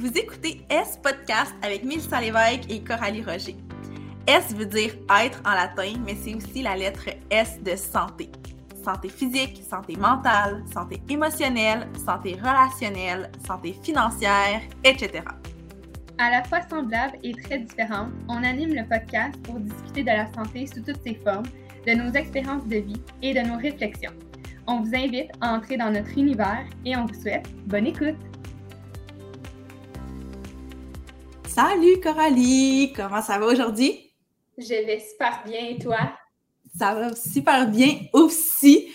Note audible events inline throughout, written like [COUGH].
Vous écoutez S Podcast avec Mélissa Lévesque et Coralie Roger. S veut dire être en latin, mais c'est aussi la lettre S de santé. Santé physique, santé mentale, santé émotionnelle, santé relationnelle, santé financière, etc. À la fois semblable et très différente, on anime le podcast pour discuter de la santé sous toutes ses formes, de nos expériences de vie et de nos réflexions. On vous invite à entrer dans notre univers et on vous souhaite bonne écoute. Salut Coralie, comment ça va aujourd'hui? Je vais super bien et toi? Ça va super bien aussi.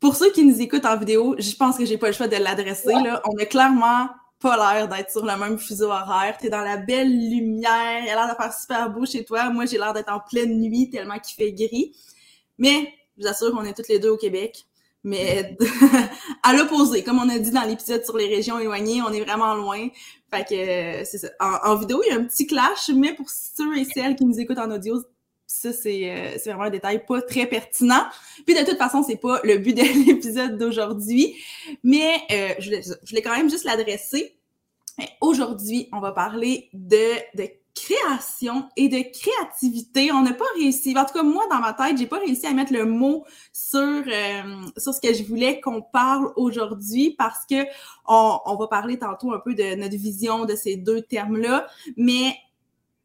Pour ceux qui nous écoutent en vidéo, je pense que j'ai pas le choix de l'adresser. On a clairement pas l'air d'être sur le même fuseau horaire. T'es dans la belle lumière, il a l'air de faire super beau chez toi. Moi, j'ai l'air d'être en pleine nuit tellement qu'il fait gris. Mais je vous assure qu'on est toutes les deux au Québec. Mais [LAUGHS] à l'opposé, comme on a dit dans l'épisode sur les régions éloignées, on est vraiment loin. Fait que c'est ça. En, vidéo, il y a un petit clash, mais pour ceux et celles qui nous écoutent en audio, ça, c'est euh, vraiment un détail pas très pertinent. Puis de toute façon, c'est pas le but de [LAUGHS] l'épisode d'aujourd'hui. Mais euh, je, voulais, je voulais quand même juste l'adresser. Aujourd'hui, on va parler de, de création et de créativité. On n'a pas réussi, en tout cas moi dans ma tête, j'ai pas réussi à mettre le mot sur euh, sur ce que je voulais qu'on parle aujourd'hui parce que on, on va parler tantôt un peu de notre vision de ces deux termes-là, mais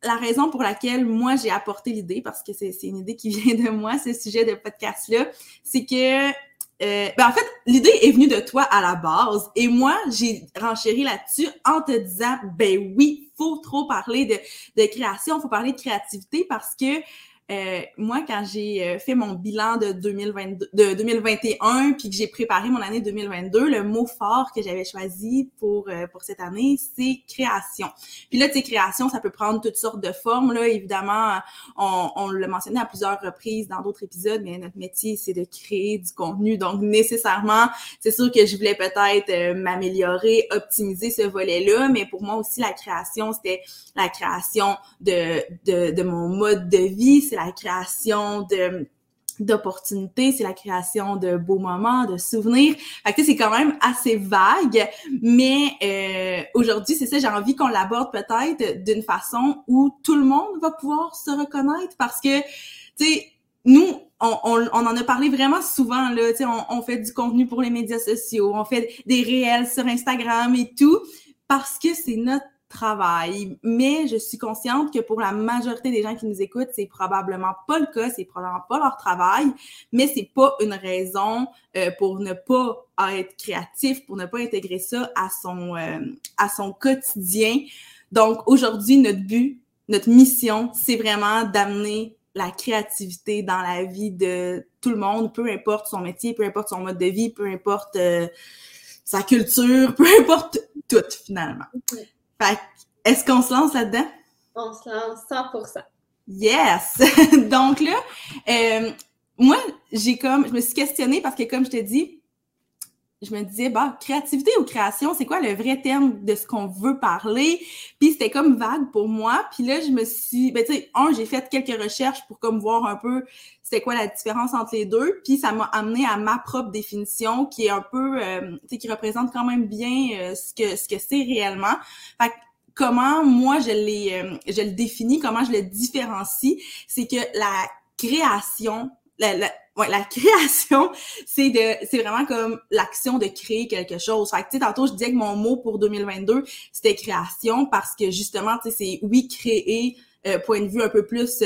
la raison pour laquelle moi j'ai apporté l'idée, parce que c'est une idée qui [LAUGHS] vient de moi, ce sujet de podcast-là, c'est que euh, ben en fait, l'idée est venue de toi à la base et moi, j'ai renchéri là-dessus en te disant, ben oui, faut trop parler de, de création, faut parler de créativité parce que euh, moi, quand j'ai euh, fait mon bilan de, 2022, de 2021, puis que j'ai préparé mon année 2022, le mot fort que j'avais choisi pour euh, pour cette année, c'est création. Puis là, tu sais, création, ça peut prendre toutes sortes de formes. Là, évidemment, on, on l'a mentionné à plusieurs reprises dans d'autres épisodes, mais notre métier, c'est de créer du contenu. Donc, nécessairement, c'est sûr que je voulais peut-être m'améliorer, optimiser ce volet-là, mais pour moi aussi, la création, c'était la création de, de, de mon mode de vie, la création de d'opportunités, c'est la création de beaux moments, de souvenirs. Fait que c'est quand même assez vague, mais euh, aujourd'hui, c'est ça, j'ai envie qu'on l'aborde peut-être d'une façon où tout le monde va pouvoir se reconnaître parce que, tu sais, nous, on, on, en a parlé vraiment souvent, là, tu sais, on fait du contenu pour les médias sociaux, on fait des réels sur Instagram et tout, parce que c'est notre travail. Mais je suis consciente que pour la majorité des gens qui nous écoutent, c'est probablement pas le cas, c'est probablement pas leur travail, mais c'est pas une raison euh, pour ne pas être créatif, pour ne pas intégrer ça à son euh, à son quotidien. Donc aujourd'hui, notre but, notre mission, c'est vraiment d'amener la créativité dans la vie de tout le monde, peu importe son métier, peu importe son mode de vie, peu importe euh, sa culture, [LAUGHS] peu importe tout finalement. Fait est-ce qu'on se lance là-dedans? On se lance 100%. Yes! [LAUGHS] Donc là, euh, moi, j'ai comme, je me suis questionnée parce que comme je te dis, je me disais, bah, créativité ou création, c'est quoi le vrai terme de ce qu'on veut parler? Puis c'était comme vague pour moi. Puis là, je me suis, ben tu sais, un, j'ai fait quelques recherches pour comme voir un peu c'était quoi la différence entre les deux. Puis ça m'a amené à ma propre définition qui est un peu, euh, tu sais, qui représente quand même bien euh, ce que ce que c'est réellement. Fait comment moi je l'ai, euh, je le définis, comment je le différencie, c'est que la création, la, la ouais, la [LAUGHS] création, c'est de, c'est vraiment comme l'action de créer quelque chose. Fait que, tu sais, tantôt, je disais que mon mot pour 2022, c'était création parce que justement, tu sais, c'est oui, créer, euh, point de vue un peu plus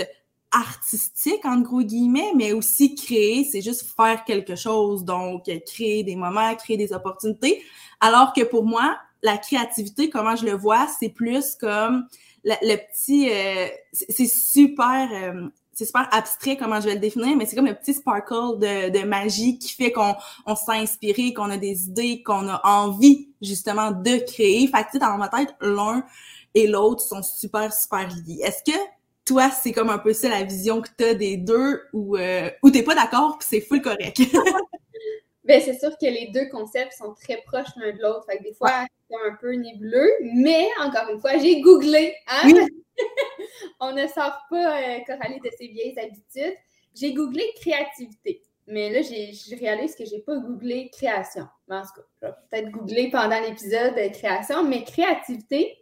artistique, en gros guillemets, mais aussi créer, c'est juste faire quelque chose. Donc, créer des moments, créer des opportunités. Alors que pour moi, la créativité, comment je le vois, c'est plus comme le, petit, euh, c'est super, euh, c'est super abstrait comment je vais le définir, mais c'est comme le petit sparkle de, de magie qui fait qu'on on se sent inspiré, qu'on a des idées, qu'on a envie justement de créer. Fait que dans ma tête, l'un et l'autre sont super, super liés. Est-ce que toi, c'est comme un peu ça la vision que tu as des deux ou, euh, ou t'es pas d'accord puis c'est full correct? [LAUGHS] ben, c'est sûr que les deux concepts sont très proches l'un de l'autre. Fait que des fois, un peu nébuleux, mais encore une fois, j'ai googlé. Hein? [LAUGHS] On ne sort pas euh, Coralie de ses vieilles habitudes. J'ai googlé créativité. mais là, je réalise que je n'ai pas googlé création. en tout cas, je vais peut-être googler pendant l'épisode de création, mais créativité,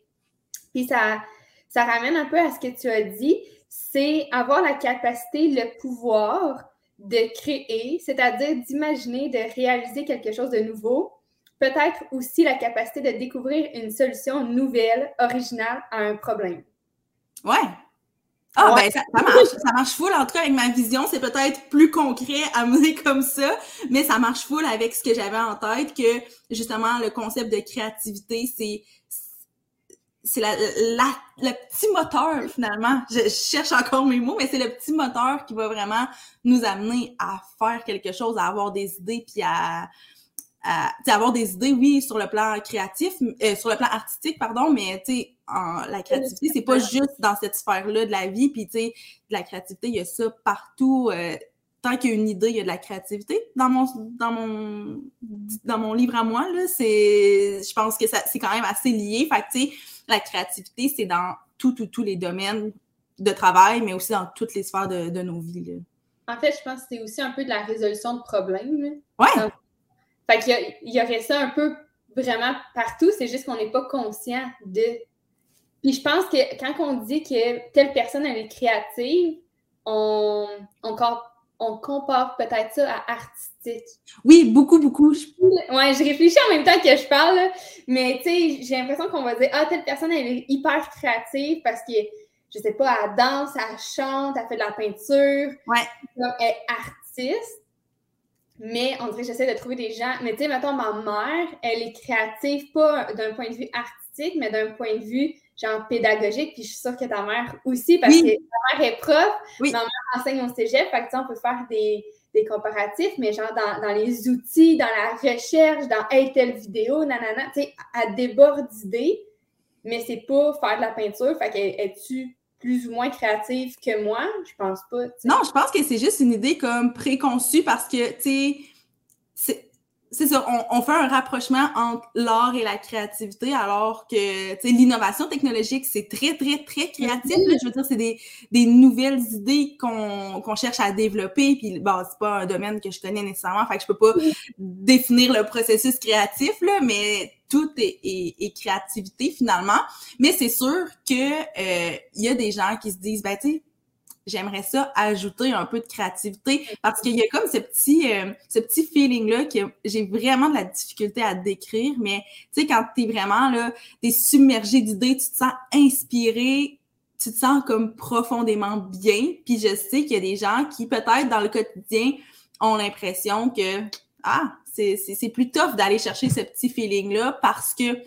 puis ça, ça ramène un peu à ce que tu as dit, c'est avoir la capacité, le pouvoir de créer, c'est-à-dire d'imaginer, de réaliser quelque chose de nouveau. Peut-être aussi la capacité de découvrir une solution nouvelle, originale à un problème. Ouais, ah, ben, ça, marche. Ça marche full. En tout cas, avec ma vision, c'est peut-être plus concret à mener comme ça, mais ça marche full avec ce que j'avais en tête, que justement, le concept de créativité, c'est c'est la, la, le petit moteur, finalement. Je, cherche encore mes mots, mais c'est le petit moteur qui va vraiment nous amener à faire quelque chose, à avoir des idées, puis à, à avoir des idées, oui, sur le plan créatif, euh, sur le plan artistique, pardon, mais tu sais, la créativité, c'est pas juste dans cette sphère-là de la vie, puis tu sais, de la créativité, il y a ça partout. Euh, tant qu'il y a une idée, il y a de la créativité. Dans mon, dans mon, dans mon livre à moi, là, c'est, je pense que ça, c'est quand même assez lié. Fait que, la créativité, c'est dans tous, les domaines de travail, mais aussi dans toutes les sphères de, de nos vies. Là. En fait, je pense que c'est aussi un peu de la résolution de problèmes. Ouais. fait qu'il y, y, aurait ça un peu vraiment partout, c'est juste qu'on n'est pas conscient de. Puis je pense que quand on dit que telle personne elle est créative, on, on, on compare peut-être ça à artistique. Oui, beaucoup, beaucoup. Ouais, je réfléchis en même temps que je parle, mais tu sais, j'ai l'impression qu'on va dire Ah, telle personne, elle est hyper créative parce que, je sais pas, elle danse, elle chante, elle fait de la peinture. Ouais. elle est artiste. Mais on dirait que j'essaie de trouver des gens. Mais tu sais, mettons, ma mère, elle est créative, pas d'un point de vue artistique, mais d'un point de vue genre pédagogique, puis je suis sûre que ta mère aussi, parce que ta mère est prof, ma mère enseigne au cégep, fait que on peut faire des, des comparatifs, mais genre dans, dans, les outils, dans la recherche, dans hey, telle vidéo, nanana, tu sais, elle déborde d'idées, mais c'est pas faire de la peinture, fait que es-tu plus ou moins créative que moi? Je pense pas. Non, je pense que c'est juste une idée comme préconçue parce que, tu sais, c'est ça, on, fait un rapprochement entre l'art et la créativité, alors que l'innovation technologique, c'est très, très, très créatif. Je veux dire, c'est des, des, nouvelles idées qu'on cherche à développer. Puis, bon, c'est pas un domaine que je connais nécessairement, fait que je peux pas définir le processus créatif, là, mais tout est, est, créativité finalement. Mais c'est sûr que euh, il y a des gens qui se disent, ben, tu sais, j'aimerais ça ajouter un peu de créativité parce qu'il y a comme ce petit, euh, ce petit feeling-là que j'ai vraiment de la difficulté à décrire, mais tu sais, quand tu es vraiment là, t'es submergé d'idées, tu te sens inspiré, tu te sens comme profondément bien. Puis je sais qu'il y a des gens qui, peut-être dans le quotidien, ont l'impression que ah, c'est plus tough d'aller chercher ce petit feeling-là parce que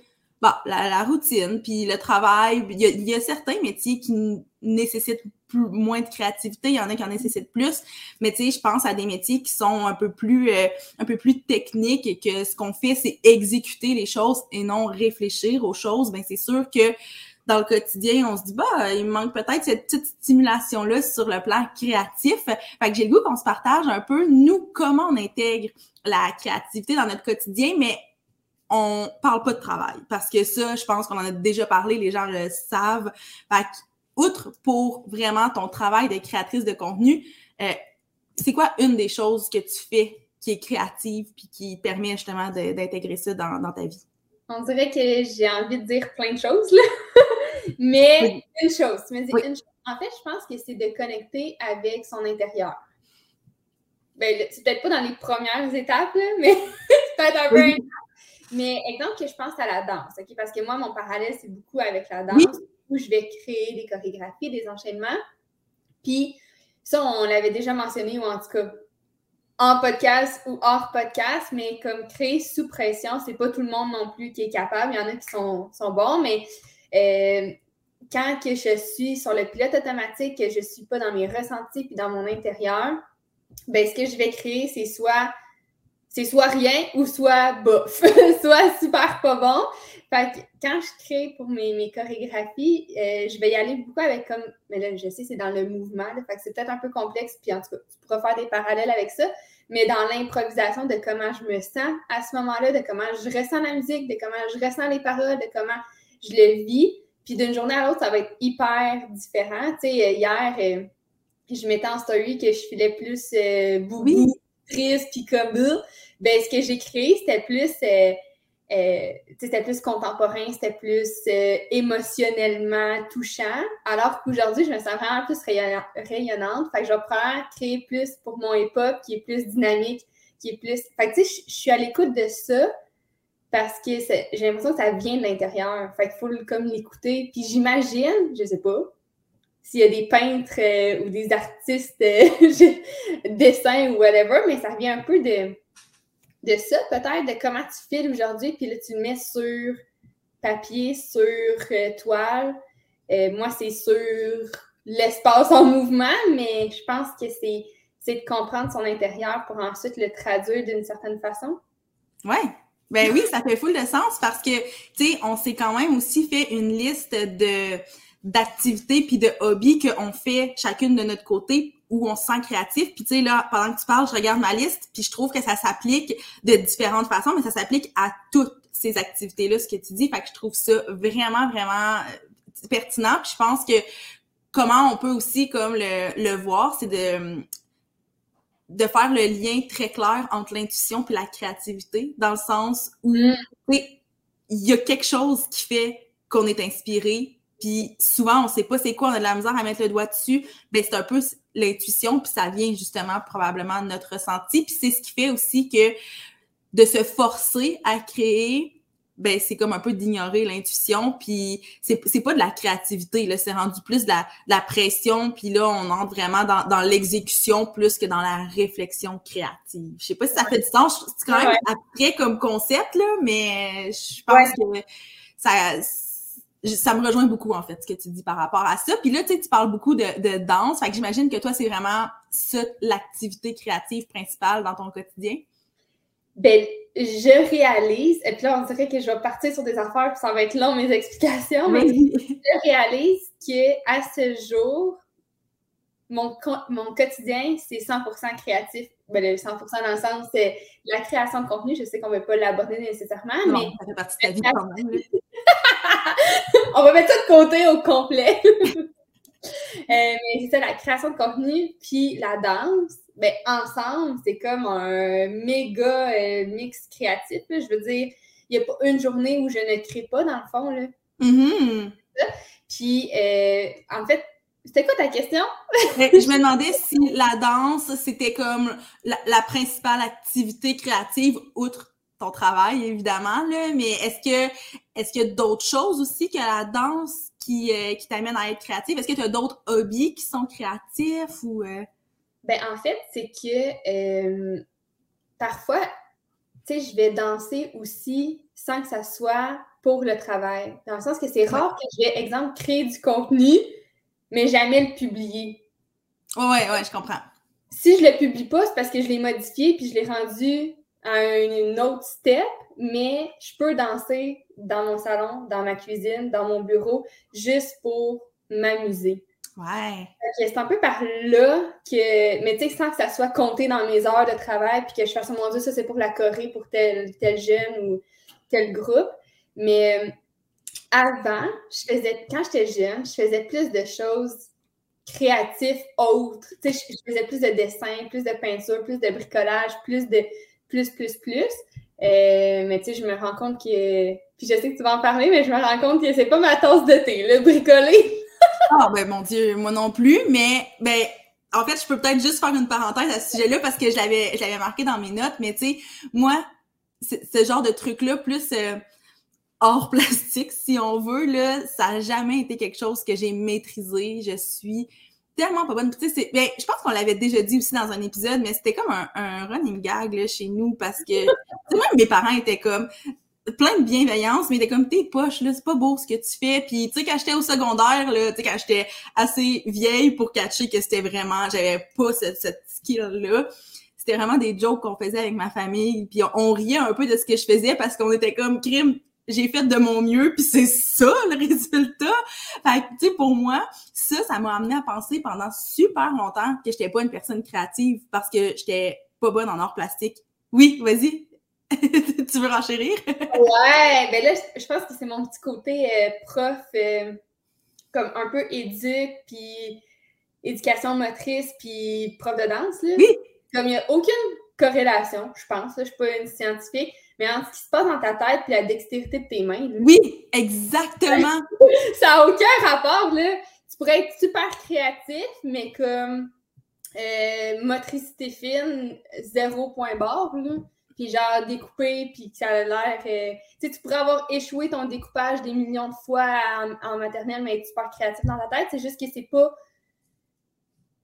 bah, la, routine, puis le travail, il y, a, il y a certains métiers qui nécessitent moins de créativité, il y en a qui en nécessitent plus, mais tu sais, je pense à des métiers qui sont un peu plus euh, un peu plus techniques et que ce qu'on fait, c'est exécuter les choses et non réfléchir aux choses. Ben c'est sûr que dans le quotidien, on se dit bah il manque peut-être cette petite stimulation là sur le plan créatif. Fait que j'ai le goût qu'on se partage un peu nous comment on intègre la créativité dans notre quotidien, mais on parle pas de travail parce que ça, je pense qu'on en a déjà parlé, les gens le savent. Fait outre pour vraiment ton travail de créatrice de contenu, euh, c'est quoi une des choses que tu fais qui est créative puis qui permet justement d'intégrer ça dans, ta vie? On dirait que j'ai envie de dire plein de choses, là. [LAUGHS] mais une chose, me dis une chose. En fait, je pense que c'est de connecter avec son intérieur. Ben, c'est peut-être pas dans les premières étapes, mais [LAUGHS] c'est peut-être un peu. Mais exemple que je pense à la danse, OK? Parce que moi, mon parallèle, c'est beaucoup avec la danse où je vais créer des chorégraphies, des enchaînements. Puis ça, on l'avait déjà mentionné, ou en tout cas en podcast ou hors podcast, mais comme créer sous pression, c'est pas tout le monde non plus qui est capable. Il y en a qui sont, sont bons, mais euh, quand que je suis sur le pilote automatique, que je suis pas dans mes ressentis puis dans mon intérieur, ben ce que je vais créer, c'est soit c'est soit rien ou soit bof, [LAUGHS] soit super pas bon. Fait que quand je crée pour mes, mes chorégraphies, euh, je vais y aller beaucoup avec comme, mais là, je sais, c'est dans le mouvement, fait que c'est peut-être un peu complexe, puis en tout cas, tu pourras faire des parallèles avec ça, mais dans l'improvisation de comment je me sens à ce moment-là, de comment je ressens la musique, de comment je ressens les paroles, de comment je le vis, puis d'une journée à l'autre, ça va être hyper différent. Tu sais, hier, euh, je mettais en story que je filais plus euh, boubou, triste, puis comme ben ce que j'ai créé, c'était plus euh, c'était plus contemporain, c'était plus euh, émotionnellement touchant. Alors qu'aujourd'hui, je me sens vraiment plus rayonnante. Fait que je vais créer plus pour mon époque qui est plus dynamique, qui est plus. Fait que tu sais, je suis à l'écoute de ça parce que j'ai l'impression que ça vient de l'intérieur. Fait qu'il faut comme l'écouter. Puis j'imagine, je sais pas, s'il y a des peintres euh, ou des artistes [LAUGHS] dessins ou whatever, mais ça vient un peu de, de ça, peut-être, de comment tu files aujourd'hui, puis là, tu le mets sur papier, sur euh, toile. moi, c'est sur l'espace en mouvement, mais je pense que c'est, c'est de comprendre son intérieur pour ensuite le traduire d'une certaine façon. Ouais, ben oui, ça fait full de sens parce que, tu sais, on s'est quand même aussi fait une liste de d'activités puis de hobbies qu'on fait chacune de notre côté où on se sent créatif. Puis tu sais, là, pendant que tu parles, je regarde ma liste, puis je trouve que ça s'applique de différentes façons, mais ça s'applique à toutes ces activités-là, ce que tu dis. Fait que je trouve ça vraiment, vraiment euh, pertinent. Puis je pense que comment on peut aussi, comme le, le voir, c'est de de faire le lien très clair entre l'intuition et la créativité, dans le sens où mm. il y a quelque chose qui fait qu'on est inspiré, puis souvent on sait pas c'est quoi, on a de la misère à mettre le doigt dessus, ben c'est un peu l'intuition, puis ça vient justement probablement de notre ressenti, puis c'est ce qui fait aussi que de se forcer à créer ben c'est comme un peu d'ignorer l'intuition. Puis c'est c'est pas de la créativité là c'est rendu plus de la, la pression. Puis là on entre vraiment dans, dans l'exécution plus que dans la réflexion créative. Je sais pas si ça fait du sens. C'est quand même après comme concept là mais je pense que ça ça me rejoint beaucoup en fait ce que tu dis par rapport à ça. Puis là tu sais tu parles beaucoup de, de danse. Fait que j'imagine que toi c'est vraiment ça l'activité créative principale dans ton quotidien. Ben, je réalise, et puis là, on dirait que je vais partir sur des affaires, puis ça va être long, mes explications, mais [LAUGHS] je réalise qu'à ce jour, mon, mon quotidien, c'est 100% créatif. Ben, 100% dans le sens, c'est la création de contenu. Je sais qu'on ne va pas l'aborder nécessairement, mais. Ça fait partie de ta vie quand même. [LAUGHS] on va mettre ça de côté au complet. [LAUGHS] Euh, mais c'est ça, la création de contenu, puis la danse ben, ensemble, c'est comme un méga euh, mix créatif. Je veux dire, il n'y a pas une journée où je ne crée pas, dans le fond. Là. Mm-hmm. Puis, euh, en fait, c'était quoi ta question? Ben, [LAUGHS] je me demandais si la danse, c'était comme la, principale activité créative, outre ton travail, évidemment, là, mais est-ce que est-ce qu'il y a d'autres choses aussi que la danse qui, euh, qui t'amène à être créative? Est-ce que tu as d'autres hobbies qui sont créatifs ou ben, en fait, c'est que euh, parfois, tu sais, je vais danser aussi sans que ça soit pour le travail. Dans le sens que c'est rare que je vais, exemple, créer du contenu, mais jamais le publier. Ouais, ouais, je comprends. Si je le publie pas, c'est parce que je l'ai modifié puis je l'ai rendu à une autre step, mais je peux danser dans mon salon, dans ma cuisine, dans mon bureau, juste pour m'amuser. Ouais. C'est un peu par là que, mais tu sais, sans que ça soit compté dans mes heures de travail, puis que je fasse, oh mon Dieu, ça c'est pour la Corée, pour tel, tel jeune ou tel groupe. Mais avant, je faisais, quand j'étais jeune, je faisais plus de choses créatives autres. Tu sais, je, faisais plus de dessin, plus de peinture, plus de bricolage, plus de plus, plus, plus. Euh, mais tu sais, je me rends compte que. Puis je sais que tu vas en parler, mais je me rends compte que c'est pas ma tasse de thé, le bricoler. [LAUGHS] Ah, ben mon Dieu, moi non plus, mais ben en fait, je peux peut-être juste faire une parenthèse à ce sujet-là parce que je l'avais, je l'avais marqué dans mes notes, mais tu sais, moi, ce genre de truc-là, plus euh, hors [LAUGHS] plastique, si on veut, là, ça n'a jamais été quelque chose que j'ai maîtrisé. Je suis tellement pas bonne. Tu sais, ben, je pense qu'on l'avait déjà dit aussi dans un épisode, mais c'était comme un, un running gag là, chez nous parce que [LAUGHS] même mes parents étaient comme plein de bienveillance, mais t'es comme tes poches, là, c'est pas beau ce que tu fais. Puis tu sais, quand j'étais au secondaire, là, tu sais, quand j'étais assez vieille pour catcher que c'était vraiment, j'avais pas cette, cette skill-là. C'était vraiment des jokes qu'on faisait avec ma famille. Puis on, riait un peu de ce que je faisais parce qu'on était comme crime. J'ai fait de mon mieux, puis c'est ça le [LAUGHS] résultat. Fait que, tu sais, pour moi, ça, ça m'a amené à penser pendant super longtemps que j'étais pas une personne créative parce que j'étais pas bonne en art plastique. Oui, vas-y. [LAUGHS] tu veux renchérir? ouais, ben là, je pense que c'est mon petit côté euh, prof, euh, comme un peu éduque, puis éducation motrice, puis prof de danse. Là. Oui. Comme il n'y a aucune corrélation, je pense. Je ne suis pas une scientifique, mais entre ce qui se passe dans ta tête et la dextérité de tes mains. oui, exactement. [LAUGHS] ça n'a aucun rapport, là. Tu pourrais être super créatif, mais comme euh, motricité fine, zéro point barre, là. Puis genre découper, puis que ça a l'air. Euh, tu sais, tu pourrais avoir échoué ton découpage des millions de fois en, maternelle, mais être super créatif dans ta tête. C'est juste que c'est pas.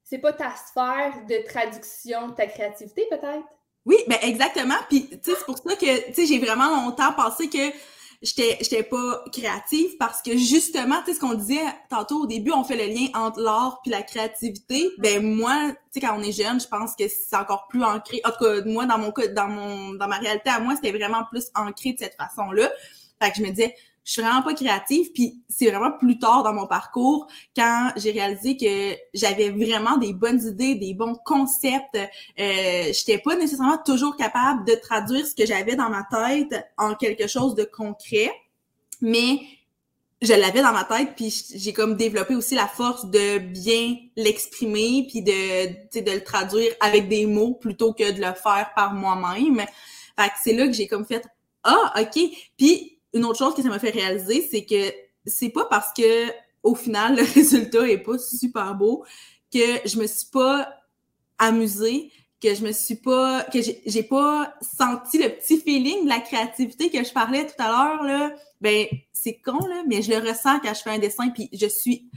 C'est pas ta sphère de traduction de ta créativité, peut-être. Oui, ben exactement. Puis, c'est pour ça que, tu sais, j'ai vraiment longtemps pensé que j'étais j'étais pas créative parce que justement, tu sais, ce qu'on disait tantôt au début, on fait le lien entre l'art puis la créativité. Ben moi, tu sais, quand on est jeune, je pense que c'est encore plus ancré. En tout cas, moi, dans mon dans mon dans ma réalité à moi, c'était vraiment plus ancré de cette façon-là. Fait que je me disais, je suis vraiment pas créative. Puis c'est vraiment plus tard dans mon parcours quand j'ai réalisé que j'avais vraiment des bonnes idées, des bons concepts. Euh, j'étais pas nécessairement toujours capable de traduire ce que j'avais dans ma tête en quelque chose de concret, mais je l'avais dans ma tête puis j'ai comme développé aussi la force de bien l'exprimer puis de de le traduire avec des mots plutôt que de le faire par moi-même. Fait que c'est là que j'ai comme fait ah OK puis une autre chose que ça m'a fait réaliser, c'est que c'est pas parce que au final [LAUGHS] le résultat est pas super beau que je me suis pas amusée, que je me suis pas que j'ai pas senti le petit feeling de la créativité que je parlais tout à l'heure là. Ben c'est con là, mais je le ressens quand je fais un dessin puis je suis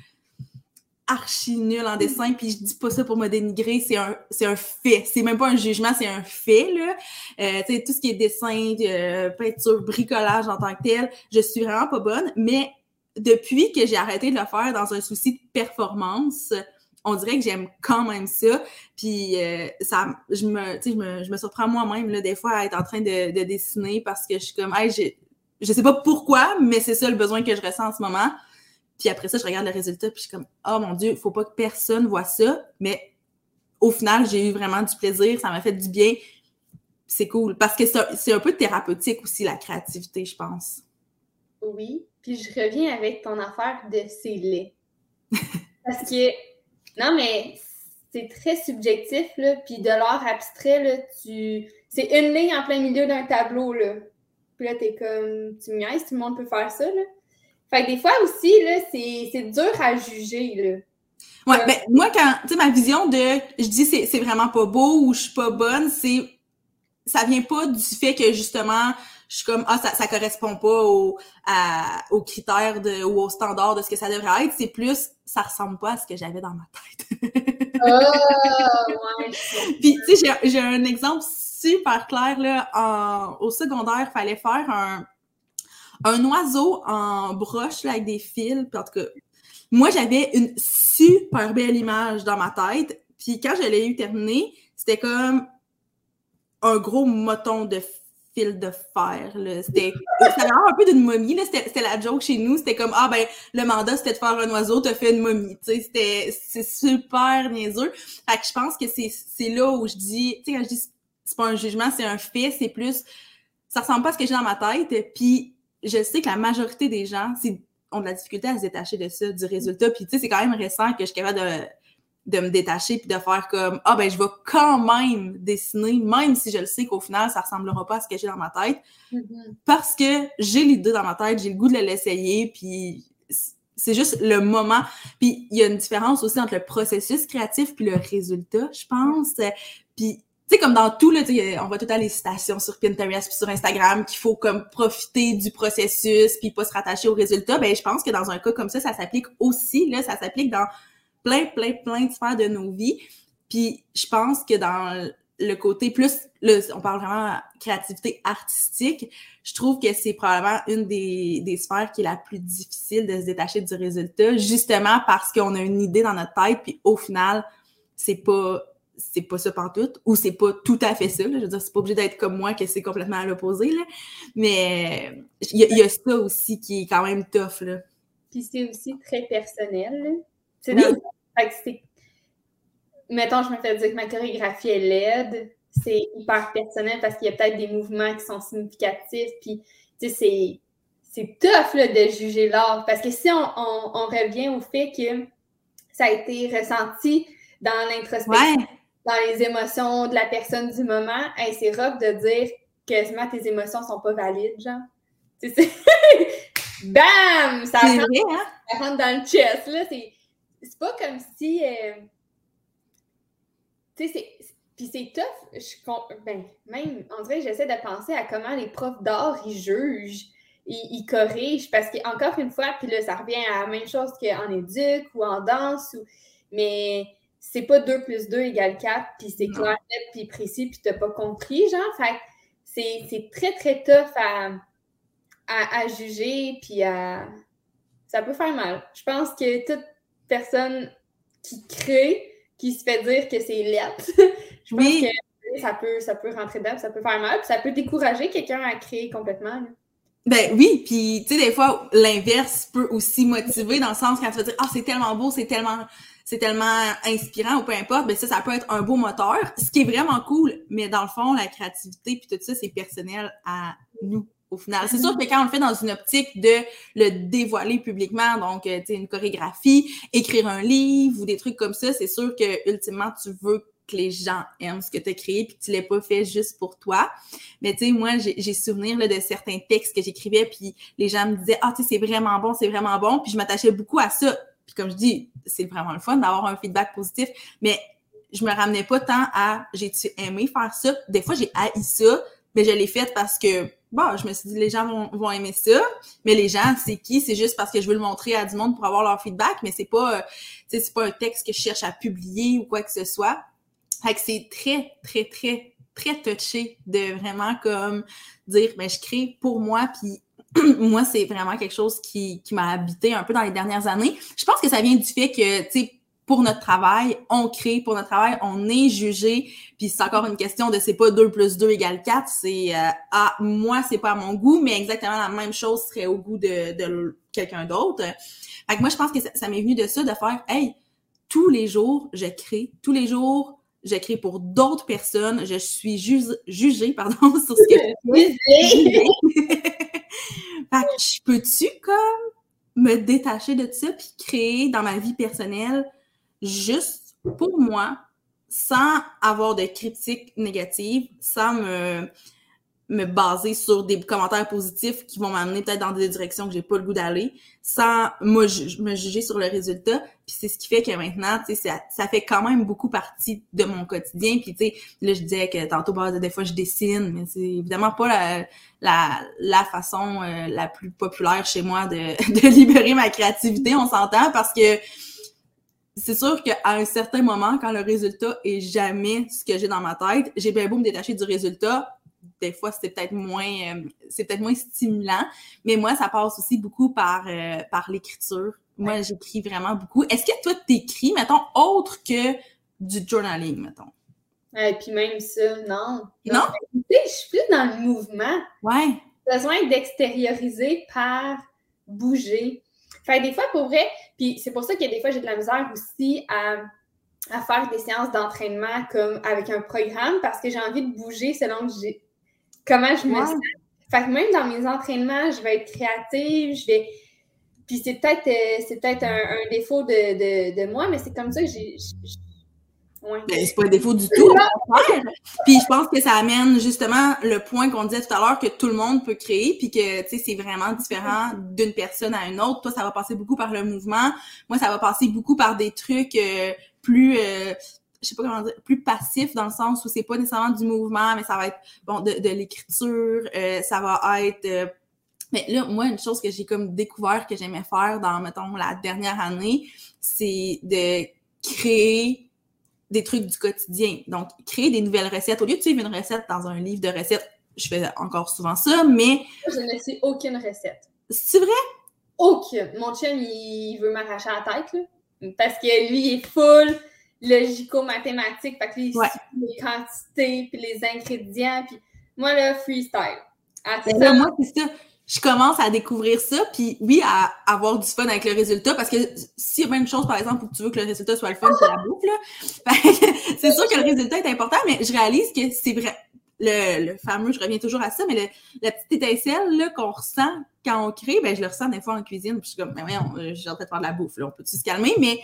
archi nul en dessin, puis je dis pas ça pour me dénigrer, c'est un, c'est un fait. C'est même pas un jugement, c'est un fait, là. Euh, tu sais, tout ce qui est dessin, euh, peinture, bricolage en tant que tel, je suis vraiment pas bonne, mais depuis que j'ai arrêté de le faire dans un souci de performance, on dirait que j'aime quand même ça. Puis euh, ça, je me, je me, je me surprends moi-même là, des fois à être en train de, de dessiner parce que je suis comme, hey, je, je sais pas pourquoi, mais c'est ça le besoin que je ressens en ce moment. Puis après ça, je regarde le résultat, puis je suis comme, oh mon Dieu, il faut pas que personne voit ça. Mais au final, j'ai eu vraiment du plaisir, ça m'a fait du bien. C'est cool. Parce que c'est un peu thérapeutique aussi, la créativité, je pense. Oui. Puis je reviens avec ton affaire de c'est laid. [LAUGHS] Parce que, non, mais c'est très subjectif, là. Puis de l'art abstrait, là, tu. C'est une ligne en plein milieu d'un tableau, là. Puis là, t'es comme, tu me niaises, tout le monde peut faire ça, là. Fait que des fois aussi, là, c'est dur à juger, là. Ouais, ben, moi, quand, tu sais, ma vision de, je dis c'est vraiment pas beau ou je suis pas bonne, c'est, ça vient pas du fait que, justement, je suis comme, ah, ça, ça correspond pas au, à, aux critères de, ou aux standards de ce que ça devrait être, c'est plus, ça ressemble pas à ce que j'avais dans ma tête. oh, ouais. [LAUGHS] Puis, tu sais, j'ai un exemple super clair, là, en, au secondaire, il fallait faire un, un oiseau en broche là, avec des fils. Puis en tout cas, moi, j'avais une super belle image dans ma tête. Puis quand je l'ai eu terminé, c'était comme un gros moton de fil de fer. C'était un peu d'une momie. C'était la joke chez nous. C'était comme, ah ben, le mandat, c'était de faire un oiseau, t'as fait une momie. C'était super niaiseux. Fait que je pense que c'est là où je dis, tu sais, quand je dis c'est pas un jugement, c'est un fait, c'est plus, ça ressemble pas à ce que j'ai dans ma tête. Puis je sais que la majorité des gens ont de la difficulté à se détacher de ça, du résultat. Puis, tu sais, c'est quand même récent que je suis capable de, me détacher puis de faire comme ah ben je vais quand même dessiner même si je le sais qu'au final ça ressemblera pas à ce que j'ai dans ma tête mm-hmm. parce que j'ai l'idée dans ma tête j'ai le goût de l'essayer puis c'est juste le moment puis il y a une différence aussi entre le processus créatif puis le résultat je pense puis sais, comme dans tout, là, on voit tout à les citations sur Pinterest puis sur Instagram qu'il faut comme profiter du processus puis pas se rattacher au résultat. Ben, je pense que dans un cas comme ça, ça s'applique aussi, là, ça s'applique dans plein, plein, plein de sphères de nos vies. Puis je pense que dans le côté plus, on parle vraiment créativité artistique, je trouve que c'est probablement une des, des sphères qui est la plus difficile de se détacher du résultat, justement parce qu'on a une idée dans notre tête, puis au final, c'est pas c'est pas ça tout ou c'est pas tout à fait ça. Je veux dire, c'est pas obligé d'être comme moi que c'est complètement à l'opposé. Mais il y, a ça aussi qui est quand même tough. Là. Puis c'est aussi très personnel. C'est oui. Mettons, je me fais dire que ma chorégraphie est laide. C'est hyper personnel parce qu'il y a peut-être des mouvements qui sont significatifs. Puis, tu sais, c'est tough là, de juger l'art. Parce que si on, on, revient au fait que ça a été ressenti dans l'introspection dans les émotions de la personne du moment, c'est rough de dire quasiment tes émotions sont pas valides, genre. [LAUGHS] Bam! Ça rentre, hein? ça rentre, dans le chest, là. C'est pas comme si. Euh, tu sais, c'est. Puis c'est tough. Je, ben, même, en vrai, j'essaie de penser à comment les profs d'art, ils jugent, ils, ils corrigent. Parce qu'encore une fois, puis là, ça revient à la même chose qu'en éduc ou en danse. Ou, mais c'est pas 2 plus 2 égale 4, puis c'est clair, net, puis précis, puis t'as pas compris, genre. Fait c'est très, très tough à, à, juger, puis à... ça peut faire mal. Je pense que toute personne qui crée, qui se fait dire que c'est lettre, [LAUGHS] je pense que ça peut, ça peut rentrer dedans, ça peut faire mal, puis ça peut décourager quelqu'un à créer complètement. Ben oui, puis tu sais, des fois, l'inverse peut aussi motiver dans le sens quand tu vas dire Ah, c'est tellement beau, c'est tellement c'est tellement inspirant ou peu importe, ben ça, ça peut être un beau moteur, ce qui est vraiment cool. Mais dans le fond, la créativité puis tout ça, c'est personnel à nous au final. C'est sûr que quand on le fait dans une optique de le dévoiler publiquement, donc euh, tu sais une chorégraphie, écrire un livre ou des trucs comme ça, c'est sûr que ultimement tu veux que les gens aiment ce que tu as créé puis que tu l'as pas fait juste pour toi. Mais tu sais moi j'ai souvenir là, de certains textes que j'écrivais puis les gens me disaient "Ah tu sais c'est vraiment bon, c'est vraiment bon." Puis je m'attachais beaucoup à ça. Puis comme je dis, c'est vraiment le fun d'avoir un feedback positif, mais je me ramenais pas tant à j'ai-tu aimé faire ça? Des fois j'ai haï ça, mais je l'ai fait parce que bon, je me suis dit, les gens vont, aimer ça, mais les gens, c'est qui? C'est juste parce que je veux le montrer à du monde pour avoir leur feedback, mais c'est pas, euh, c'est pas un texte que je cherche à publier ou quoi que ce soit. Fait que c'est très, très, très, très touché de vraiment comme dire, ben, je crée pour moi, puis [CLEARS THROAT] moi, c'est vraiment quelque chose qui, qui m'a habité un peu dans les dernières années. Je pense que ça vient du fait que, tu sais, pour notre travail, on crée, pour notre travail, on est jugé. Puis c'est encore une question de c'est pas 2 plus 2 égale 4, c'est euh, ah, moi, c'est pas à mon goût, mais exactement la même chose serait au goût de, de quelqu'un d'autre. Fait que moi, je pense que ça, m'est venu de ça, de faire Hey, tous les jours, je crée, tous les jours, je crée pour d'autres personnes, je suis jugée, pardon, [LAUGHS] sur ce que je [LAUGHS] fait que je peux-tu comme me détacher de ça puis créer dans ma vie personnelle juste pour moi, sans avoir de critiques négatives, sans me, me baser sur des commentaires positifs qui vont m'amener peut-être dans des directions que j'ai pas le goût d'aller, sans me, me juger sur le résultat. Puis c'est ce qui fait que maintenant, tu sais, ça, ça, fait quand même beaucoup partie de mon quotidien. Puis tu sais, là je disais que tantôt, bah, des fois je dessine, mais c'est évidemment pas la, la, la façon euh, la plus populaire chez moi de, [LAUGHS] de libérer ma créativité, on s'entend, parce que c'est sûr qu'à un certain moment, quand le résultat est jamais ce que j'ai dans ma tête, j'ai bien beau me détacher du résultat. Des fois, c'est peut-être moins, euh, c'est peut-être moins stimulant, mais moi, ça passe aussi beaucoup par, euh, par l'écriture. Moi, j'écris vraiment beaucoup. Est-ce que toi, t'écris, mettons, autre que du journaling, mettons? Et puis même ça, non. Non? Tu sais, je suis plus dans le mouvement. Ouais. Besoin d'extérioriser par bouger. Fait des fois, pour vrai, puis c'est pour ça que des fois, j'ai de la misère aussi à, à faire des séances d'entraînement comme avec un programme parce que j'ai envie de bouger selon j'ai, comment je me sens. Fait que même dans mes entraînements, je vais être créative, je vais. Puis c'est peut-être euh, c'est peut-être un, défaut de, de, de, moi, mais c'est comme ça que j'ai, Ouais. Ben, c'est pas un défaut du tout. puis je pense que ça amène justement le point qu'on disait tout à l'heure que tout le monde peut créer, puis que tu sais c'est vraiment différent d'une personne à une autre. Toi, ça va passer beaucoup par le mouvement. Moi, ça va passer beaucoup par des trucs euh, plus euh, je sais pas comment dire, plus passifs dans le sens où c'est pas nécessairement du mouvement, mais ça va être bon de, de l'écriture, euh, ça va être mais là, moi, une chose que j'ai comme découvert que j'aimais faire dans, mettons, la dernière année, c'est de créer des trucs du quotidien. Donc, créer des nouvelles recettes. Au lieu de suivre une recette dans un livre de recettes, je fais encore souvent ça, mais. Je ne sais aucune recette. C'est vrai? Aucune. Mon chum, il veut m'arracher la tête, là. Parce que lui, il est full logico-mathématique. Fait que lui, il ouais. les quantités, puis les ingrédients. Puis moi, là, freestyle. Ben moi, c'est ça je commence à découvrir ça, puis oui, à avoir du fun avec le résultat, parce que s'il y a même chose, par exemple, où tu veux que le résultat soit le fun, c'est la [LAUGHS] bouffe, là. [LAUGHS] c'est sûr que le résultat est important, mais je réalise que c'est vrai. Le, fameux, je reviens toujours à ça, mais le, la petite étincelle là, qu'on ressent quand on crée, ben, je le ressens des fois en cuisine, puis je suis comme, mais voyons, j'ai en train de faire de la bouffe, là, on peut-tu se calmer, mais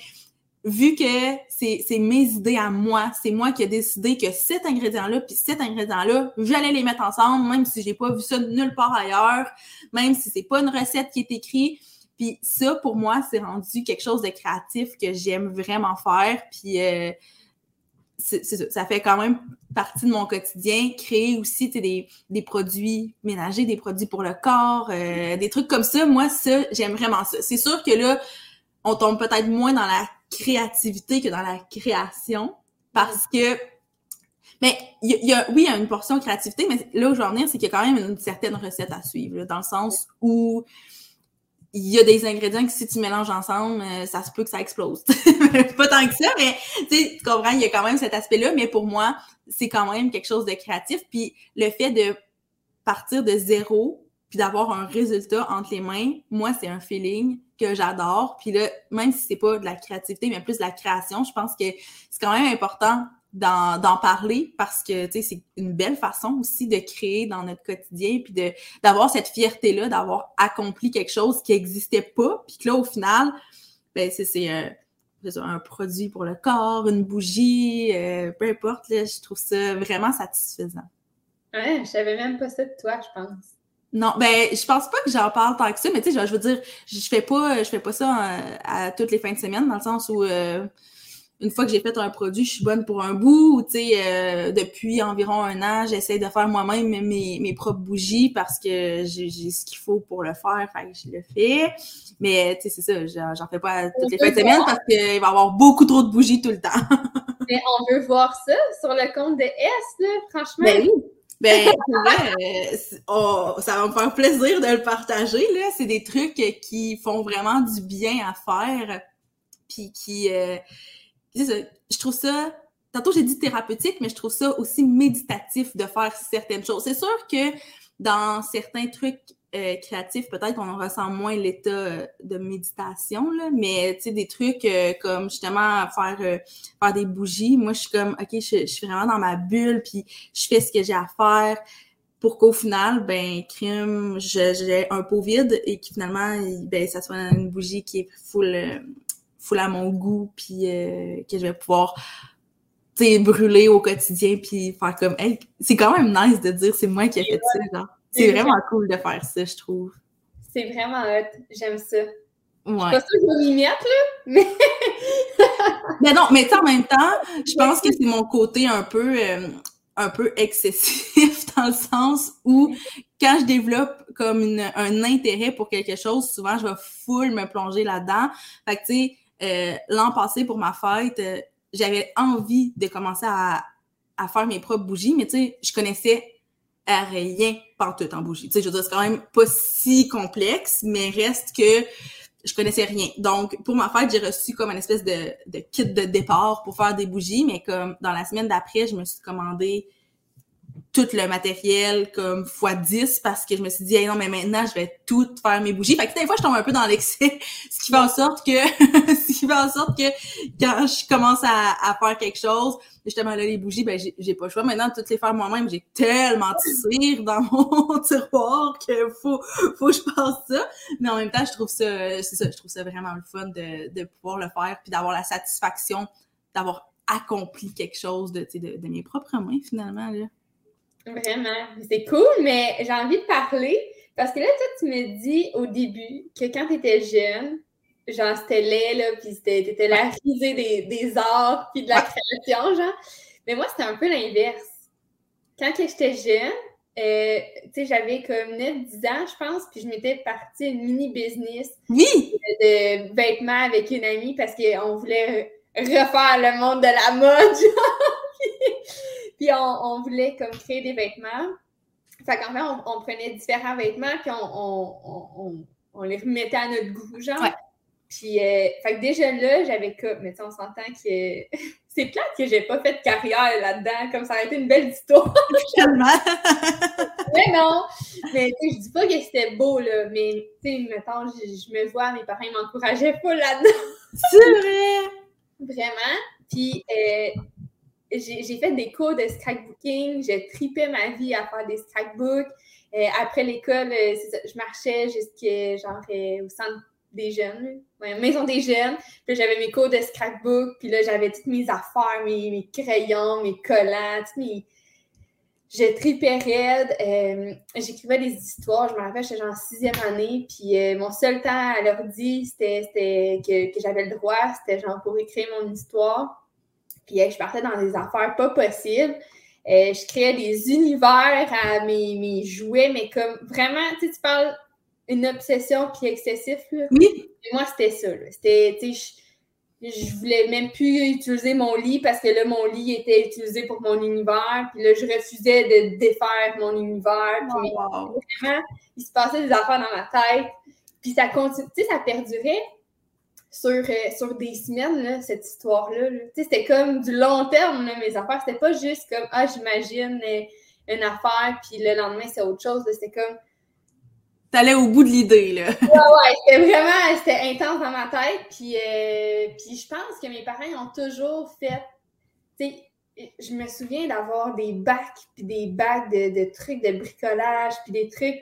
vu que c'est mes idées à moi, c'est moi qui ai décidé que cet ingrédient-là puis cet ingrédient-là, j'allais les mettre ensemble, même si j'ai pas vu ça nulle part ailleurs, même si c'est pas une recette qui est écrite. Puis ça, pour moi, c'est rendu quelque chose de créatif que j'aime vraiment faire. Puis euh, ça, fait quand même partie de mon quotidien. Créer aussi des, des produits ménagers, des produits pour le corps, euh, des trucs comme ça. Moi, ça, j'aime vraiment ça. C'est sûr que là, on tombe peut-être moins dans la créativité que dans la création parce que mais il y, a, oui, il y a une portion créativité, mais là où je veux en venir, c'est qu'il y a quand même une certaine recette à suivre, dans le sens où il y a des ingrédients que si tu mélanges ensemble, euh, ça se peut que ça explose. [LAUGHS] pas tant que ça, mais tu comprends, il y a quand même cet aspect-là, mais pour moi, c'est quand même quelque chose de créatif. Puis le fait de partir de zéro, puis d'avoir un résultat entre les mains, moi, c'est un feeling que j'adore. Puis là, même si c'est pas de la créativité, mais plus de la création, je pense que c'est quand même important d'en parler parce que c'est une belle façon aussi de créer dans notre quotidien puis d'avoir cette fierté là d'avoir accompli quelque chose qui n'existait pas puis que là au final ben c'est un, un produit pour le corps une bougie euh, peu importe là, je trouve ça vraiment satisfaisant ouais je savais même pas ça de toi je pense non, ben je pense pas que j'en parle tant que ça, mais tu sais, je, veux dire, je fais pas, je fais pas ça euh, à, toutes les fins de semaine, dans le sens où euh, une fois que j'ai fait un produit, je suis bonne pour un bout. Tu sais, euh, depuis environ un an, j'essaie de faire moi-même mes, mes propres bougies parce que j'ai ce qu'il faut pour le faire. Fait que je le fais. Mais tu sais, c'est ça, j'en fais pas toutes les fins de semaine parce qu'il va y avoir beaucoup trop de bougies tout le temps. Mais on veut voir ça sur le compte de S, là, franchement. Ben oui. Ben, euh, ça va me faire plaisir de le partager. Là. C'est des trucs qui font vraiment du bien à faire. Puis qui, euh, je trouve ça, tantôt j'ai dit thérapeutique, mais je trouve ça aussi méditatif de faire certaines choses. C'est sûr que dans certains trucs euh, créatifs, peut-être qu'on en ressent moins l'état euh, de méditation, là, mais tu sais, des trucs euh, comme justement faire, faire des bougies, moi je suis comme, ok, je, suis vraiment dans ma bulle, puis je fais ce que j'ai à faire pour qu'au final, ben, crime, j'ai un pot vide et que finalement, ben, ça soit une bougie qui est full full à mon goût, puis euh, que je vais pouvoir brûler au quotidien, puis faire comme, hey, c'est quand même nice de dire c'est moi qui ai fait ça, C'est vraiment cool de faire ça, je trouve. C'est vraiment hot. J'aime ça. Ouais. pas ça que je m'y mettre, là, mais... [LAUGHS] mais non, mais en même temps, je pense que c'est mon côté un peu, euh, un peu excessif [LAUGHS] dans le sens où quand je développe comme un intérêt pour quelque chose, souvent je vais full me plonger là-dedans. Fait que tu sais, euh, l'an passé, pour ma fête, euh, j'avais envie de commencer à, à, faire mes propres bougies, mais tu sais, je connaissais rien tout en bougie. Tu sais, je veux dire, c'est quand même pas si complexe, mais reste que je connaissais rien. Donc, pour ma fête, j'ai reçu comme une espèce de, de, kit de départ pour faire des bougies, mais comme dans la semaine d'après, je me suis commandé tout le matériel comme x10 parce que je me suis dit, hey, non, mais maintenant, je vais tout faire mes bougies. Fait que des fois, je tombe un peu dans l'excès, [LAUGHS] ce qui fait en sorte que, [LAUGHS] ce qui fait en sorte que quand je commence à, faire quelque chose, justement, là, les bougies, ben, j'ai pas le choix. Maintenant, toutes les faire moi-même, j'ai tellement de cire dans [LAUGHS] mon tiroir que faut, faut que je passe ça. Mais en même temps, je trouve ça, c'est ça, je trouve ça vraiment le fun de, de pouvoir le faire puis d'avoir la satisfaction d'avoir accompli quelque chose de, de, de mes propres mains, finalement, là. Vraiment. C'est cool, mais j'ai envie de parler parce que là, toi, tu me dis au début que quand tu étais jeune, genre, c'était laid, là, puis t'étais la risée des, des, arts, puis de la création, genre. Mais moi, c'était un peu l'inverse. Quand j'étais jeune, euh, tu sais, j'avais comme 9-10 ans, je pense, puis je m'étais partie une mini-business oui! de, vêtements avec une amie parce qu'on voulait refaire le monde de la mode, [LAUGHS] genre. Puis on, voulait comme créer des vêtements. Fait qu'en fait, on, prenait différents vêtements, puis on, on, les remettait à notre goût, genre. Puis, euh, fait que déjà là, j'avais comme, mais tu on s'entend que [LAUGHS] c'est plate que j'ai pas fait de carrière là-dedans, comme ça aurait été une belle histoire. [LAUGHS] Tellement! [LAUGHS] mais non! Mais je dis pas que c'était beau, là, mais tu sais, mettons, je, me vois, mes parents m'encourageaient pas là-dedans. c'est vrai! Vraiment. Puis, euh, j'ai fait des cours de scrapbooking, j'ai tripé ma vie à faire des scrapbooks. Euh, après l'école, euh, je marchais jusqu'à genre euh, au centre des jeunes, maison des jeunes. Puis j'avais mes cours de scrapbook, puis là, j'avais toutes mes affaires, mes, crayons, mes collants, mes. Je tripais raide. J'écrivais des histoires. Je me rappelle, j'étais genre en sixième année. Puis mon seul temps à l'ordi, c'était que, que j'avais le droit. C'était genre pour écrire mon histoire. Puis je partais dans des affaires pas possibles. Euh, je créais des univers à mes, mes, jouets, mais comme vraiment, tu sais, tu parles une obsession puis excessif. Là. Oui. moi, c'était ça. C'était, tu sais, je, je, voulais même plus utiliser mon lit parce que là, mon lit était utilisé pour mon univers. Puis là, je refusais de défaire mon univers. Puis oh, vraiment, il se passait des affaires dans ma tête. Puis ça continue, tu sais, ça perdurait sur, euh, sur des semaines, là, cette histoire-là. C'était comme du long terme, là, mes affaires. C'était pas juste comme, ah, j'imagine euh, une affaire, puis le lendemain, c'est autre chose. C'était comme T'allais au bout de l'idée, là. [LAUGHS] ouais, ouais, c'était vraiment, c'était intense dans ma tête. Puis, euh, puis je pense que mes parents ont toujours fait, je me souviens d'avoir des bacs, puis des bacs de, de, trucs de bricolage, puis des trucs,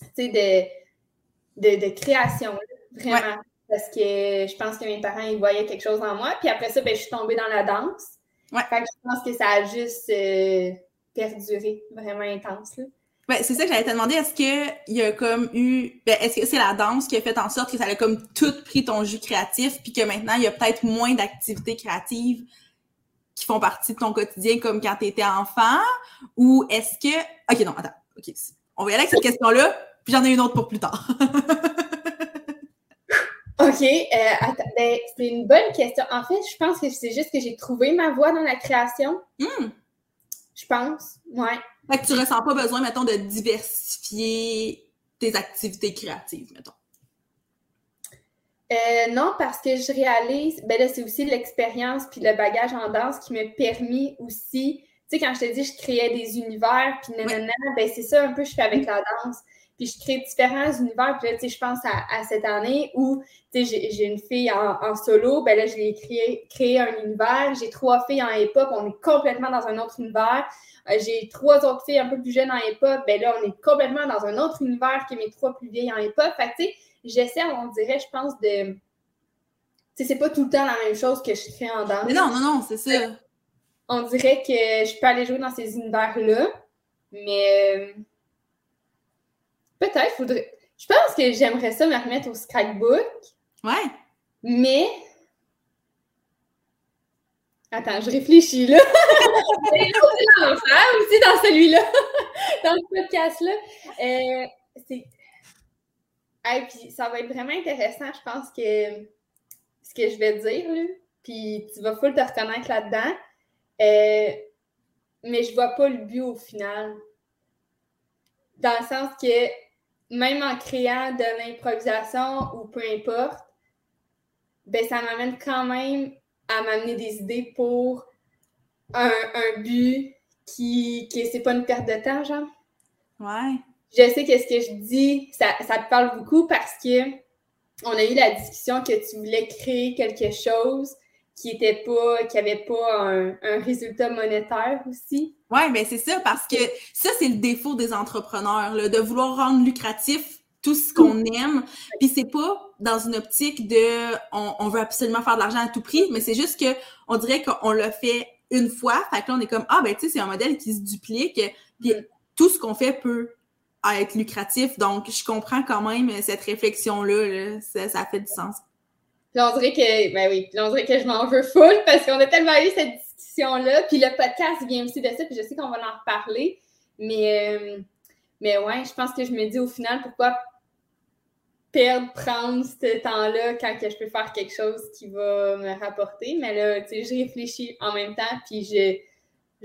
tu sais, de, de, de, création, vraiment. Parce que je pense que mes parents, ils voyaient quelque chose en moi. Puis après ça, ben, je suis tombée dans la danse. Ouais. Fait que je pense que ça a juste euh, perduré, vraiment intense, là. Ben, c'est ça que j'allais te demander. Est-ce qu'il y a comme eu. Ben, est-ce que c'est la danse qui a fait en sorte que ça a comme tout pris ton jus créatif, puis que maintenant, il y a peut-être moins d'activités créatives qui font partie de ton quotidien comme quand tu étais enfant? Ou est-ce que. OK, non, attends. OK. On va y aller avec cette question-là, puis j'en ai une autre pour plus tard. [LAUGHS] OK. Euh, attends, ben, c'est une bonne question. En fait, je pense que c'est juste que j'ai trouvé ma voie dans la création. Hmm. Je pense. Ouais. Fait que tu ressens pas besoin, mettons, de diversifier tes activités créatives, mettons. Euh, non, parce que je réalise, ben là, c'est aussi l'expérience puis le bagage en danse qui m'a permis aussi, tu sais, quand je te dis je créais des univers, puis nanana, ben c'est ça un peu je fais avec la danse. Puis je crée différents univers. Puis là, tu sais, je pense à, cette année où, tu sais, j'ai une fille en, solo. Ben là, je lui ai créé, créé un univers. J'ai trois filles en hip-hop. On est complètement dans un autre univers. Euh, j'ai trois autres filles un peu plus jeunes en hip-hop. Ben là, on est complètement dans un autre univers que mes trois plus vieilles en hip-hop. Fait tu sais, j'essaie, on dirait, je pense, de. Tu sais, c'est pas tout le temps la même chose que je crée en danse. Mais non, non, non, c'est ça. On dirait que je peux aller jouer dans ces univers-là. Mais. Euh, Peut-être, faudrait. Je pense que j'aimerais ça me remettre au scrapbook. Ouais. Mais. Attends, je réfléchis là. [LAUGHS] aussi dans celui-là, [LAUGHS] dans ce podcast-là. Euh, c'est. puis ça va être vraiment intéressant, je pense que ce que je vais dire, là. Puis tu vas full te reconnaître là-dedans. Euh, mais je vois pas le but au final. Dans le sens que même en créant de l'improvisation ou peu importe, ben ça m'amène quand même à m'amener des idées pour un, but qui, qui c'est pas une perte de temps, genre. Ouais. Je sais que ce que je dis, ça, ça te parle beaucoup parce que on a eu la discussion que tu voulais créer quelque chose qui était pas, qui avait pas un, un résultat monétaire aussi. Oui, mais c'est ça, parce que ça, c'est le défaut des entrepreneurs, là, de vouloir rendre lucratif tout ce qu'on aime. Puis c'est pas dans une optique de on, on, veut absolument faire de l'argent à tout prix, mais c'est juste que on dirait qu'on l'a fait une fois. Fait que là, on est comme Ah ben tu sais, c'est un modèle qui se duplique. Puis mm. tout ce qu'on fait peut être lucratif. Donc, je comprends quand même cette réflexion-là. Ça, ça fait du sens. Puis on dirait que, ben oui, dirait que je m'en veux full parce qu'on a tellement eu cette discussion-là. Puis le podcast vient aussi de ça, puis je sais qu'on va en reparler. Mais, euh, mais ouais, je pense que je me dis au final, pourquoi perdre, prendre ce temps-là quand je peux faire quelque chose qui va me rapporter? Mais là, tu sais, je réfléchis en même temps, puis je,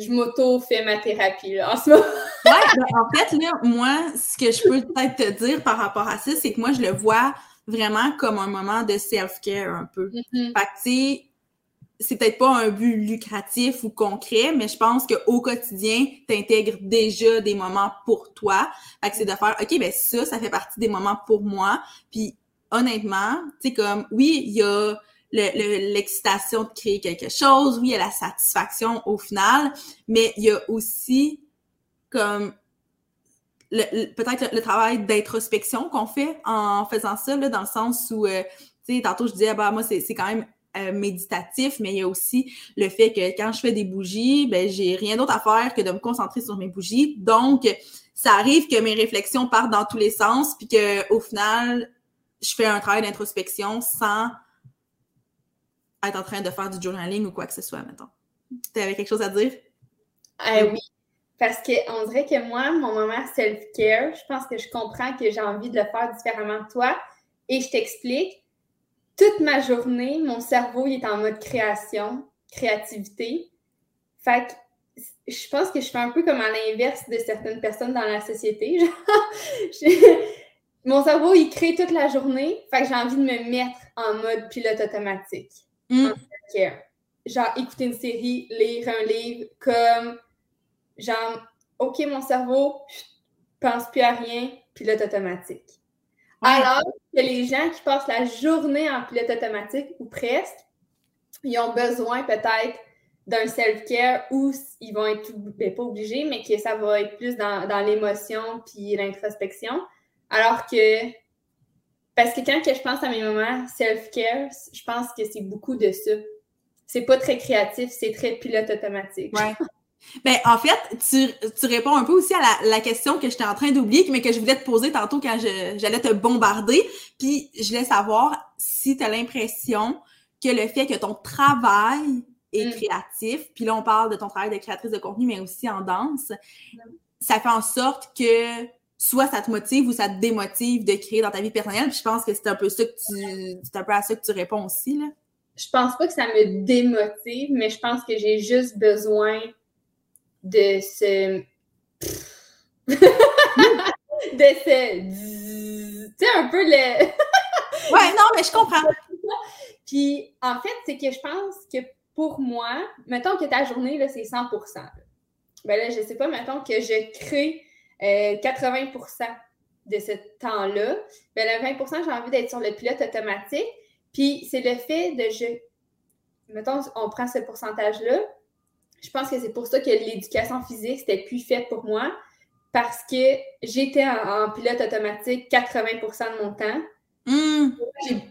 je m'auto-fais ma thérapie là, en ce moment. ouais, ben, en fait, là, moi, ce que je peux peut-être te dire par rapport à ça, c'est que moi, je le vois vraiment comme un moment de self-care un peu. Mm-hmm. Fait que, tu sais, c'est peut-être pas un but lucratif ou concret, mais je pense qu'au quotidien, tu intègres déjà des moments pour toi. Fait que c'est de faire, OK, ben ça, ça fait partie des moments pour moi. Puis honnêtement, tu sais, comme, oui, il y a l'excitation de créer quelque chose, oui, il y a la satisfaction au final, mais il y a aussi comme peut-être le, travail d'introspection qu'on fait en faisant ça, là, dans le sens où, euh, tu sais, tantôt je disais, bah, moi, c'est quand même euh, méditatif, mais il y a aussi le fait que quand je fais des bougies, ben, j'ai rien d'autre à faire que de me concentrer sur mes bougies. Donc, ça arrive que mes réflexions partent dans tous les sens, puis qu'au final, je fais un travail d'introspection sans être en train de faire du journaling ou quoi que ce soit, mettons. Tu avais quelque chose à dire? Euh, oui. Parce qu'on dirait que moi, mon moment self-care, je pense que je comprends que j'ai envie de le faire différemment de toi. Et je t'explique. Toute ma journée, mon cerveau il est en mode création, créativité. Fait que je pense que je fais un peu comme à l'inverse de certaines personnes dans la société. [LAUGHS] mon cerveau, il crée toute la journée. Fait que j'ai envie de me mettre en mode pilote automatique. Mm. Genre, écouter une série, lire un livre, comme, genre, OK, mon cerveau, je pense plus à rien, pilote automatique. Alors que les gens qui passent la journée en pilote automatique, ou presque, ils ont besoin peut-être d'un self-care où ils vont être ben, pas obligés, mais que ça va être plus dans, dans l'émotion puis l'introspection. Alors que parce que quand que je pense à mes moments self-care, je pense que c'est beaucoup de ça. C'est pas très créatif, c'est très pilote automatique. Ouais. [LAUGHS] Ben, en fait, tu, tu, réponds un peu aussi à la, la question que j'étais en train d'oublier, mais que je voulais te poser tantôt quand j'allais te bombarder. Puis, je voulais savoir si tu as l'impression que le fait que ton travail est mm. créatif, puis là, on parle de ton travail de créatrice de contenu, mais aussi en danse, ça fait en sorte que soit ça te motive ou ça te démotive de créer dans ta vie personnelle. Puis je pense que c'est un peu ça que tu. C'est un peu à ça que tu réponds aussi, là. Je pense pas que ça me démotive, mais je pense que j'ai juste besoin de ce. [LAUGHS] de ce. Tu sais, un peu le. ouais, non, mais je comprends. [LAUGHS] Puis, en fait, c'est que je pense que pour moi, mettons que ta journée, là, c'est 100% Ben là, je sais pas, mettons que je crée 80% euh, de ce temps-là, ben, le 20% j'ai envie d'être sur le pilote automatique. Puis c'est le fait de je. Mettons, on prend ce pourcentage-là. Je pense que c'est pour ça que l'éducation physique, c'était plus fait pour moi. Parce que j'étais en, pilote automatique 80% de mon temps. Hmm.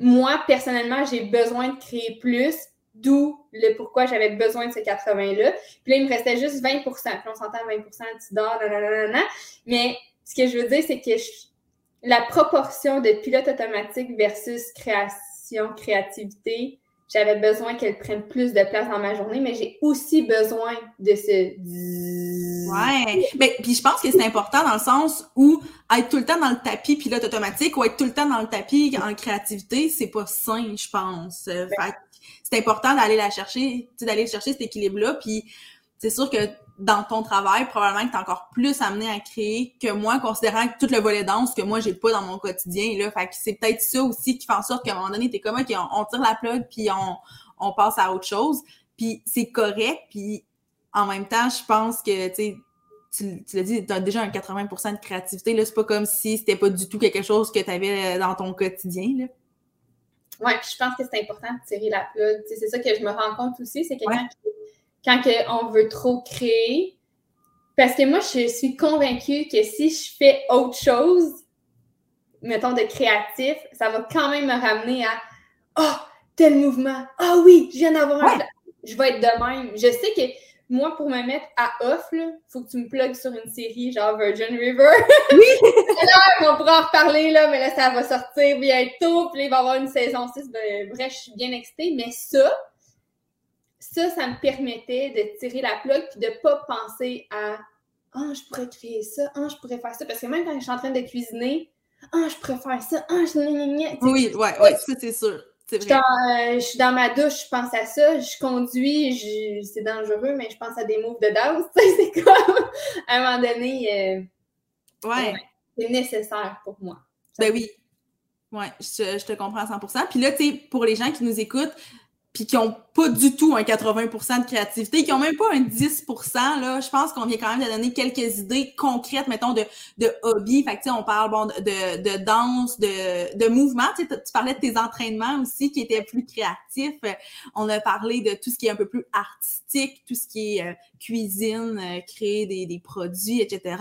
Moi, personnellement, j'ai besoin de créer plus D'où le pourquoi j'avais besoin de ces 80-là. Puis là, il me restait juste 20 Puis on s'entend 20% tu dors, nanana. Mais ce que je veux dire, c'est que la proportion de pilote automatique versus création, créativité, j'avais besoin qu'elle prenne plus de place dans ma journée, mais j'ai aussi besoin de ce. Ouais. Mais puis je pense que c'est important dans le sens où être tout le temps dans le tapis pilote automatique ou être tout le temps dans le tapis en créativité, c'est pas sain, je pense. C'est important d'aller la chercher, d'aller chercher cet équilibre-là. Puis c'est sûr que dans ton travail, probablement que tu es encore plus amené à créer que moi, considérant que tout le volet danse que moi, j'ai pas dans mon quotidien. Là. Fait que c'est peut-être ça aussi qui fait en sorte qu'à un moment donné, tu es comme OK, on, tire la plug puis on, on passe à autre chose. Puis c'est correct. Puis en même temps, je pense que tu tu, tu l'as dit, tu as déjà un 80% de créativité. Là, c'est pas comme si c'était pas du tout quelque chose que tu avais dans ton quotidien. Là. Oui, je pense que c'est important de tirer la plug. C'est ça que je me rends compte aussi, c'est que quand, on veut trop créer, parce que moi, je suis convaincue que si je fais autre chose, mettons de créatif, ça va quand même me ramener à Oh, tel mouvement. Ah oui, je viens d'avoir un. Je vais être de même. Je sais que moi, pour me mettre à off, il faut que tu me plugues sur une série genre Virgin River. Oui! [LAUGHS] là, on pourra en reparler, là, mais là, ça va sortir bientôt. Puis il va y avoir une saison 6. Ben, bref, je suis bien excitée. Mais ça, ça, ça me permettait de tirer la plug puis de ne pas penser à Ah, oh, je pourrais créer ça, ah, oh, je pourrais faire ça. Parce que même quand je suis en train de cuisiner, ah, oh, je pourrais faire ça, ah, je. Oui, ouais, ouais, ça, c'est sûr. Euh, je suis dans ma douche, je pense à ça. Je conduis, c'est dangereux, mais je pense à des moves de danse. [LAUGHS] c'est comme, à un moment donné, euh, ouais. c'est nécessaire pour moi. ben oui. Ouais, je, te comprends à 100% Puis là, tu sais, pour les gens qui nous écoutent, puis qui n'ont pas du tout un 80% de créativité, qui n'ont même pas un 10 là, je pense qu'on vient quand même de donner quelques idées concrètes, mettons, de, de hobby. Fait que, on parle bon, de, de danse, de, de mouvement. Tu, tu parlais de tes entraînements aussi qui étaient plus créatifs. On a parlé de tout ce qui est un peu plus artistique, tout ce qui est euh, cuisine, euh, créer des, des, produits, etc.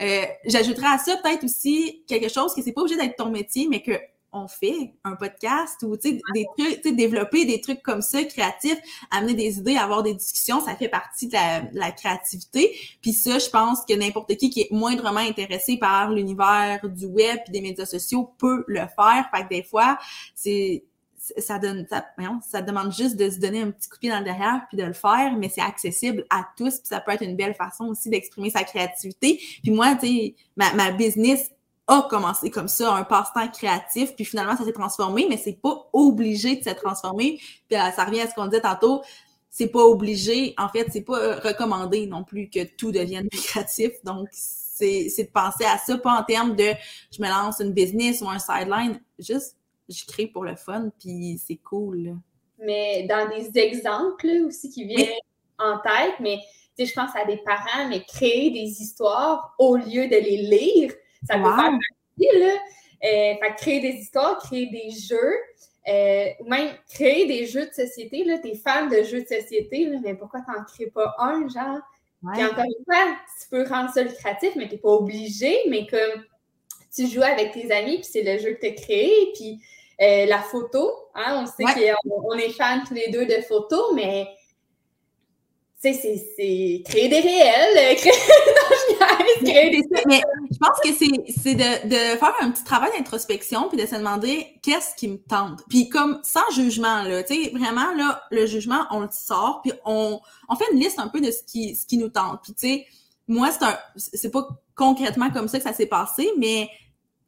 Euh, J'ajouterais à ça peut-être aussi quelque chose que c'est pas obligé d'être ton métier, mais que on fait un podcast ou des trucs, développer des trucs comme ça, créatifs, amener des idées, avoir des discussions, ça fait partie de la, créativité. Puis ça, je pense que n'importe qui qui est moindrement intéressé par l'univers du web et des médias sociaux peut le faire. Fait que des fois, c'est ça donne ça, ça demande juste de se donner un petit coup de pied dans le derrière puis de le faire mais c'est accessible à tous puis ça peut être une belle façon aussi d'exprimer sa créativité puis moi tu sais ma, ma business a commencé comme ça, un passe-temps créatif, puis finalement, ça s'est transformé, mais c'est pas obligé de se transformer. Puis euh, ça revient à ce qu'on disait tantôt, c'est pas obligé, en fait, c'est pas euh, recommandé non plus que tout devienne [LAUGHS] créatif. Donc, c'est de penser à ça, pas en termes de je me lance une business ou un sideline, juste je crée pour le fun, puis c'est cool. Mais dans des exemples aussi qui viennent en tête, mais je pense à des parents, mais créer des histoires au lieu de les lire, ça peut faire partie, là. Euh, créer des histoires, créer des jeux, euh, ou même créer des jeux de société. Là, t'es fan de jeux de société, mais pourquoi t'en crées pas un, genre? Puis encore une fois, tu peux rendre ça lucratif, mais t'es pas obligé, mais comme tu joues avec tes amis, puis c'est le jeu que tu as créé, puis euh, la photo, hein, on sait qu'on est fans tous les deux de photos, mais c'est créer des réels, euh, créer... [LAUGHS] [LAUGHS] Mais je pense que c'est de, de, faire un petit travail d'introspection puis de se demander qu'est-ce qui me tente. Puis comme sans jugement, là, tu sais, vraiment, là, le jugement, on le sort, puis on, on fait une liste un peu de ce qui, ce qui nous tente. Puis tu sais, moi, c'est un c'est pas concrètement comme ça que ça s'est passé, mais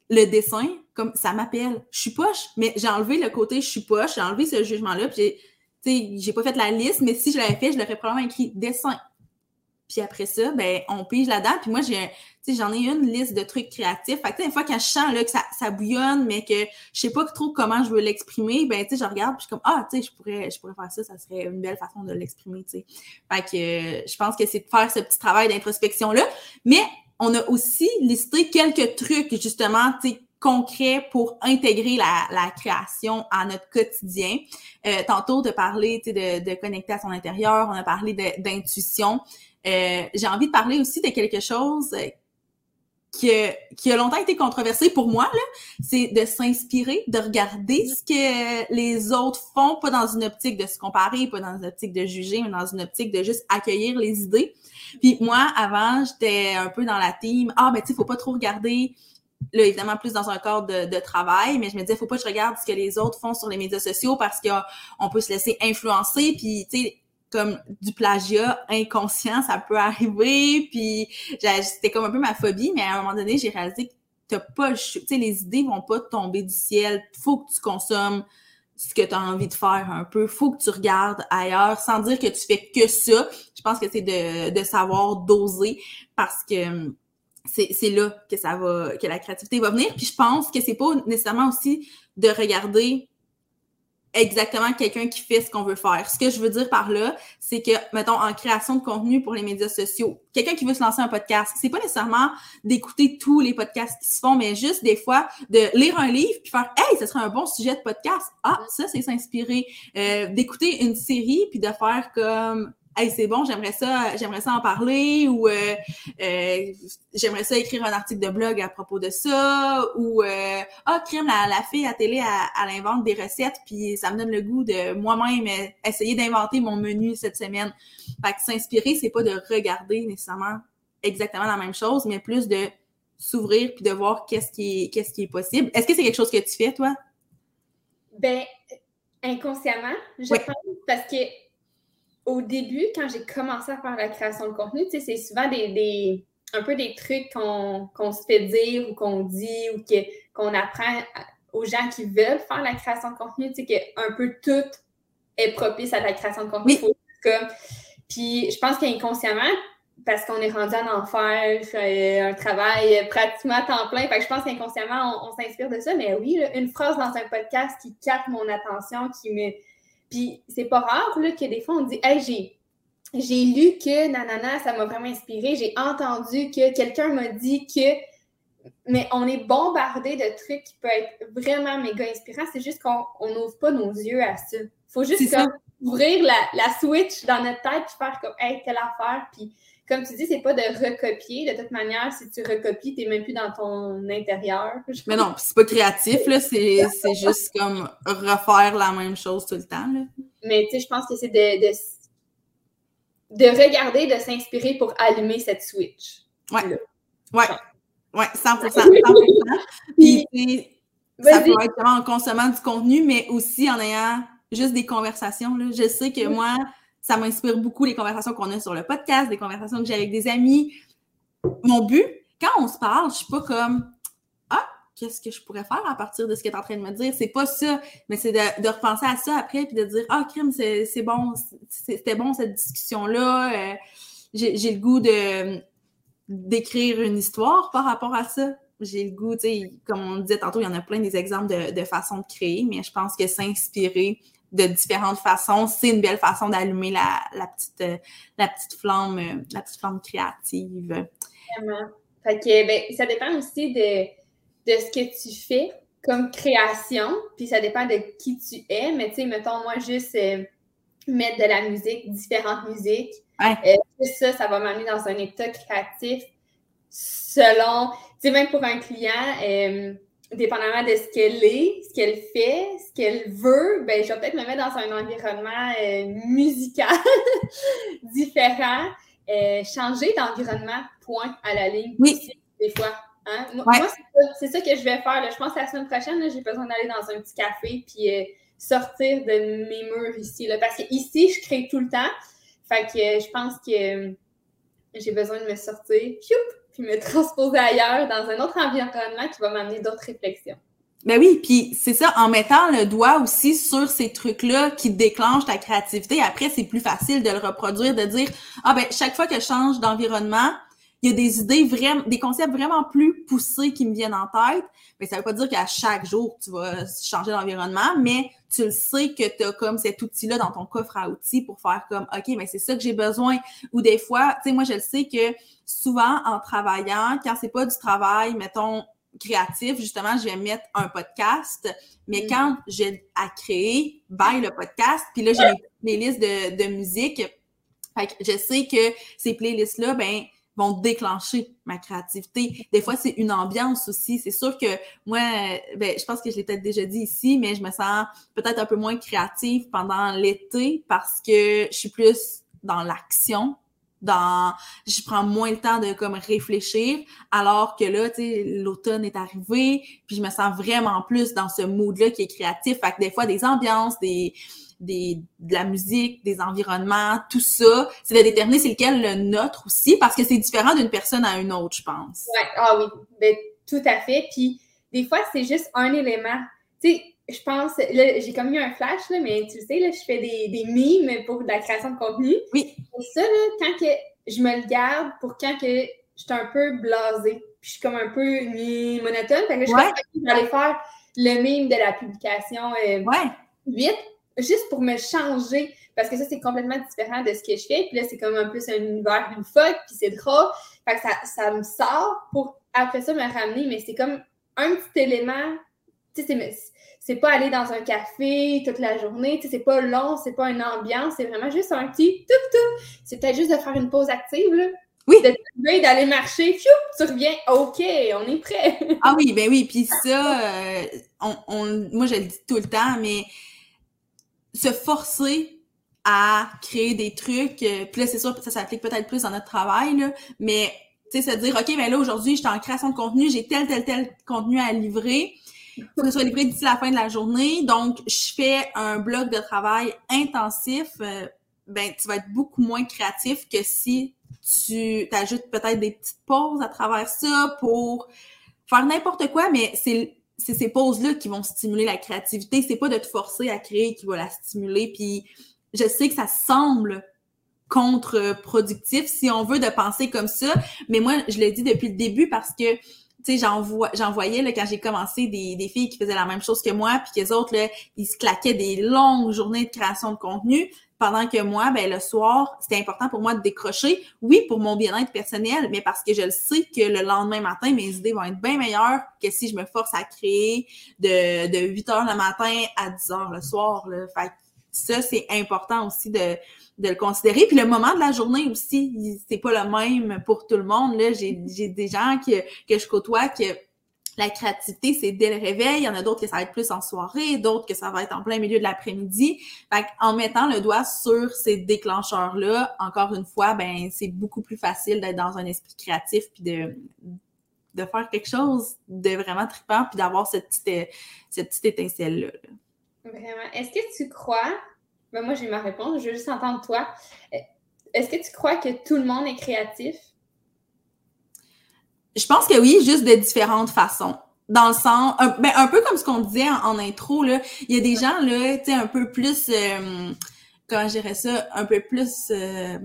le dessin, comme ça m'appelle. Je suis poche, mais j'ai enlevé le côté je suis poche, j'ai enlevé ce jugement-là, puis tu sais, j'ai pas fait la liste, mais si je l'avais fait, je l'aurais probablement écrit dessin. Puis après ça, ben, on pige là-dedans. Puis moi, j'ai, j'en ai une liste de trucs créatifs. Fait que, une fois quand je sens là, que ça, ça bouillonne, mais que je sais pas trop comment je veux l'exprimer, ben, tu sais, je regarde, puis je suis comme, ah, tu sais, je pourrais, je pourrais faire ça, ça serait une belle façon de l'exprimer, tu sais. Fait que, je pense que c'est de faire ce petit travail d'introspection-là. Mais on a aussi listé quelques trucs, justement, tu sais, concret pour intégrer la, la, création à notre quotidien. Euh, tantôt, de parler de, de connecter à son intérieur, on a parlé d'intuition. Euh, J'ai envie de parler aussi de quelque chose euh, qui a, qui a longtemps été controversé pour moi, c'est de s'inspirer, de regarder ce que les autres font, pas dans une optique de se comparer, pas dans une optique de juger, mais dans une optique de juste accueillir les idées. Puis moi, avant, j'étais un peu dans la team, ah, ben tu sais, faut pas trop regarder là, évidemment, plus dans un cadre de, travail, mais je me disais, faut pas que je regarde ce que les autres font sur les médias sociaux parce qu'on peut se laisser influencer, puis, tu sais, comme du plagiat inconscient, ça peut arriver, puis c'était comme un peu ma phobie, mais à un moment donné, j'ai réalisé que t'as pas, tu sais, les idées vont pas tomber du ciel, faut que tu consommes ce que tu as envie de faire un peu. Faut que tu regardes ailleurs sans dire que tu fais que ça. Je pense que c'est de, de savoir doser parce que c'est là que ça va, que la créativité va venir. Puis je pense que c'est pas nécessairement aussi de regarder exactement quelqu'un qui fait ce qu'on veut faire. Ce que je veux dire par là, c'est que, mettons, en création de contenu pour les médias sociaux, quelqu'un qui veut se lancer un podcast, c'est pas nécessairement d'écouter tous les podcasts qui se font, mais juste des fois de lire un livre puis faire Hey, ce serait un bon sujet de podcast. Ah, ça, c'est s'inspirer. Euh, d'écouter une série puis de faire comme hey, c'est bon, j'aimerais ça, j'aimerais ça en parler ou euh, euh, j'aimerais ça écrire un article de blog à propos de ça ou euh, ah crème la, la fille à télé elle, invente des recettes puis ça me donne le goût de moi-même essayer d'inventer mon menu cette semaine. Fait que s'inspirer c'est pas de regarder nécessairement exactement la même chose mais plus de s'ouvrir puis de voir qu'est-ce qui est qu'est-ce qui est possible. Est-ce que c'est quelque chose que tu fais toi? Ben inconsciemment, je pense parce que au début, quand j'ai commencé à faire la création de contenu, c'est souvent des, un peu des trucs qu'on se fait dire ou qu'on dit ou qu'on apprend aux gens qui veulent faire la création de contenu, tu sais, qu'un peu tout est propice à la création de contenu. Puis je pense qu'inconsciemment, parce qu'on est rendu en enfer, un travail pratiquement à temps plein. Fait que je pense qu'inconsciemment, on, s'inspire de ça. Mais oui, une phrase dans un podcast qui capte mon attention, qui me, Puis c'est pas rare là, que des fois on dit Hey, j'ai. J'ai lu que nanana, ça m'a vraiment inspiré. J'ai entendu que quelqu'un m'a dit que mais on est bombardé de trucs qui peuvent être vraiment méga inspirants. C'est juste qu'on n'ouvre pas nos yeux à ça. Il faut juste ouvrir la, switch dans notre tête et faire comme Hey, telle affaire. Puis comme tu dis, c'est pas de recopier. De toute manière, si tu recopies, tu n'es même plus dans ton intérieur. [LAUGHS] Mais non, c'est pas créatif, là. C'est juste comme refaire la même chose tout le temps. Là. Mais tu sais, je pense que c'est de, de, regarder, de s'inspirer pour allumer cette switch. Ouais. Ouais. Oui, 100 100 Puis, ça peut être en consommant du contenu, mais aussi en ayant juste des conversations. Là. Je sais que moi, ça m'inspire beaucoup les conversations qu'on a sur le podcast, des conversations que j'ai avec des amis. Mon but, quand on se parle, je suis pas comme Ah, qu'est-ce que je pourrais faire à partir de ce que tu es en train de me dire? C'est pas ça, mais c'est de, repenser à ça après puis de dire Ah, crime, c'est bon, c'était bon cette discussion-là. Euh, j'ai le goût d'écrire une histoire par rapport à ça. J'ai le goût, tu sais, comme on disait tantôt, il y en a plein des exemples de, de façons de créer, mais je pense que s'inspirer de différentes façons, c'est une belle façon d'allumer la, la, petite, euh, la petite flamme, euh, la petite flamme créative. Vraiment. Fait que, ben, ça dépend aussi de, de ce que tu fais comme création, puis ça dépend de qui tu es, mais tu sais, mettons, moi, juste euh, mettre de la musique, différentes musiques, Ouais. ça, ça va m'amener dans un état créatif selon, tu sais, même pour un client, euh, dépendamment de ce qu'elle est, ce qu'elle fait, ce qu'elle veut, ben, je vais peut-être me mettre dans un environnement euh, musical [LAUGHS] différent, euh, changer d'environnement, point à la ligne. Oui. des fois. Hein? Moi, c'est ça, que je vais faire. Je pense que la semaine prochaine, j'ai besoin d'aller dans un petit café puis sortir de mes murs ici. Là, parce que ici, je crée tout le temps. Fait que je pense que j'ai besoin de me sortir, puis me transposer ailleurs dans un autre environnement qui va m'amener d'autres réflexions. Ben oui, puis c'est ça, en mettant le doigt aussi sur ces trucs-là qui déclenchent ta créativité, après, c'est plus facile de le reproduire, de dire, ah ben, chaque fois que je change d'environnement, il y a des idées vraiment, des concepts vraiment plus poussés qui me viennent en tête. Mais ça veut pas dire qu'à chaque jour, tu vas changer d'environnement, mais tu le sais que tu as comme cet outil-là dans ton coffre à outils pour faire comme, OK, mais c'est ça que j'ai besoin. Ou des fois, tu sais, moi, je le sais que souvent, en travaillant, quand c'est pas du travail, mettons, créatif, justement, je vais mettre un podcast, mais mm. quand j'ai à créer, bye le podcast, puis là, j'ai mes playlists de, de musique. Fait que je sais que ces playlists-là, ben, vont déclencher ma créativité. Des fois, c'est une ambiance aussi. C'est sûr que moi, ben, je pense que je l'ai peut-être déjà dit ici, mais je me sens peut-être un peu moins créative pendant l'été parce que je suis plus dans l'action, dans je prends moins le temps de comme réfléchir alors que là tu sais l'automne est arrivé puis je me sens vraiment plus dans ce mood là qui est créatif fait que des fois des ambiances des des, de la musique, des environnements, tout ça, c'est de déterminer c'est lequel le nôtre aussi, parce que c'est différent d'une personne à une autre, je pense. Ouais, ah oui, ben, tout à fait. Puis des fois, c'est juste un élément. Tu sais, je pense, là, j'ai comme eu un flash, là, mais tu sais, là, je fais des, des mimes pour de la création de contenu. Oui. Et ça, là, quand que je me le garde pour quand que je suis un peu blasée, puis je suis comme un peu monotone, fait que je vais aller faire le mime de la publication euh, ouais. vite juste pour me changer, parce que ça, c'est complètement différent de ce que je fais. Puis là, c'est comme un peu un univers fuck, puis c'est drôle. Fait que ça, ça me sort pour après ça me ramener, mais c'est comme un petit élément. Tu sais, c'est pas aller dans un café toute la journée, tu sais, c'est pas long, c'est pas une ambiance, c'est vraiment juste un petit tout tout. C'est peut-être juste de faire une pause active, là. Oui. d'aller marcher, tu reviens, OK, on est prêt. ah oui, ben oui, puis ça, euh, on, on, moi je le dis tout le temps, mais se forcer à créer des trucs. Euh, puis là, c'est sûr ça s'applique peut-être plus dans notre travail, là, mais tu sais, se dire, OK, ben là, aujourd'hui, je suis en création de contenu, j'ai tel, tel, tel contenu à livrer. Que ce soit livré d'ici la fin de la journée. Donc, je fais un bloc de travail intensif. Euh, ben, tu vas être beaucoup moins créatif que si tu t'ajoutes peut-être des petites pauses à travers ça pour faire n'importe quoi, mais c'est c'est ces pauses-là qui vont stimuler la créativité. C'est pas de te forcer à créer qui va la stimuler. Puis je sais que ça semble contre-productif si on veut de penser comme ça, mais moi, je l'ai dit depuis le début parce que tu sais, j'en voyais, là, quand j'ai commencé, des, des filles qui faisaient la même chose que moi, puis que les autres, là, ils se claquaient des longues journées de création de contenu, pendant que moi, ben, le soir, c'était important pour moi de décrocher. Oui, pour mon bien-être personnel, mais parce que je le sais que le lendemain matin, mes idées vont être bien meilleures que si je me force à créer de, de 8 heures le matin à 10 heures le soir. Là. Fait ça, c'est important aussi de, de le considérer. Puis le moment de la journée aussi, c'est pas le même pour tout le monde. Là, j'ai, des gens que, que je côtoie que la créativité, c'est dès le réveil. Il y en a d'autres que ça va être plus en soirée, d'autres que ça va être en plein milieu de l'après-midi. Fait en mettant le doigt sur ces déclencheurs-là, encore une fois, ben c'est beaucoup plus facile d'être dans un esprit créatif puis de, de faire quelque chose de vraiment trippant puis d'avoir cette petite, cette petite étincelle-là. Vraiment. Est-ce que tu crois, ben moi j'ai ma réponse, je veux juste entendre toi. Est-ce que tu crois que tout le monde est créatif? Je pense que oui, juste de différentes façons. Dans le sens, un, ben, un peu comme ce qu'on disait en, intro, là, il y a des gens, là, tu sais, un peu plus, euh, comment je dirais ça, un peu plus, euh,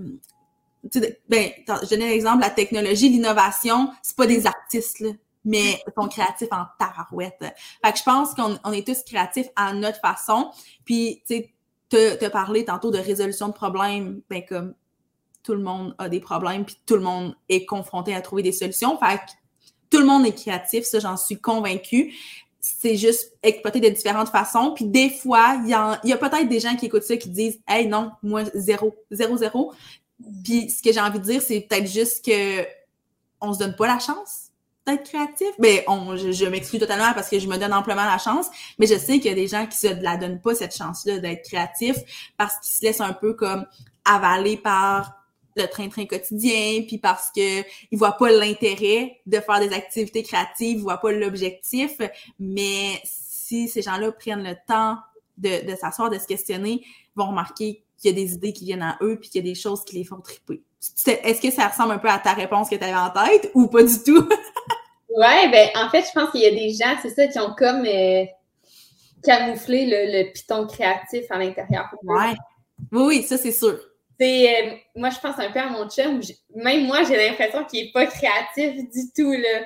ben, je donne l'exemple, la technologie, l'innovation, c'est pas des artistes, là, mais ils sont créatifs en tabarouette. Fait que je pense qu'on on est tous créatifs à notre façon. Puis, tu sais, te, te parler tantôt de résolution de problèmes, ben, comme tout le monde a des problèmes, puis tout le monde est confronté à trouver des solutions. Fait tout le monde est créatif, ça, j'en suis convaincue. C'est juste exploiter de différentes façons. Puis des fois, il y a, peut-être des gens qui écoutent ça qui disent Hey, non, moi, zéro, zéro, zéro. Puis ce que j'ai envie de dire, c'est peut-être juste que on se donne pas la chance d'être créatif. Mais ben, je, je m'exclus totalement parce que je me donne amplement la chance, mais je sais qu'il y a des gens qui se la donnent pas cette chance-là d'être créatif parce qu'ils se laissent un peu comme avaler par le train-train quotidien, puis parce que ils voient pas l'intérêt de faire des activités créatives, ils voient pas l'objectif, mais si ces gens-là prennent le temps de, de s'asseoir, de se questionner, ils vont remarquer qu'il y a des idées qui viennent à eux, puis qu'il y a des choses qui les font triper. Est-ce que ça ressemble un peu à ta réponse que tu avais en tête ou pas du tout? [LAUGHS] ouais, ben en fait, je pense qu'il y a des gens, c'est ça, qui ont comme euh, camouflé le, le piton créatif à l'intérieur. Ouais. Oui, oui, ça c'est sûr. C'est, euh, moi, je pense un peu à mon chum. Même moi, j'ai l'impression qu'il n'est pas créatif du tout, là.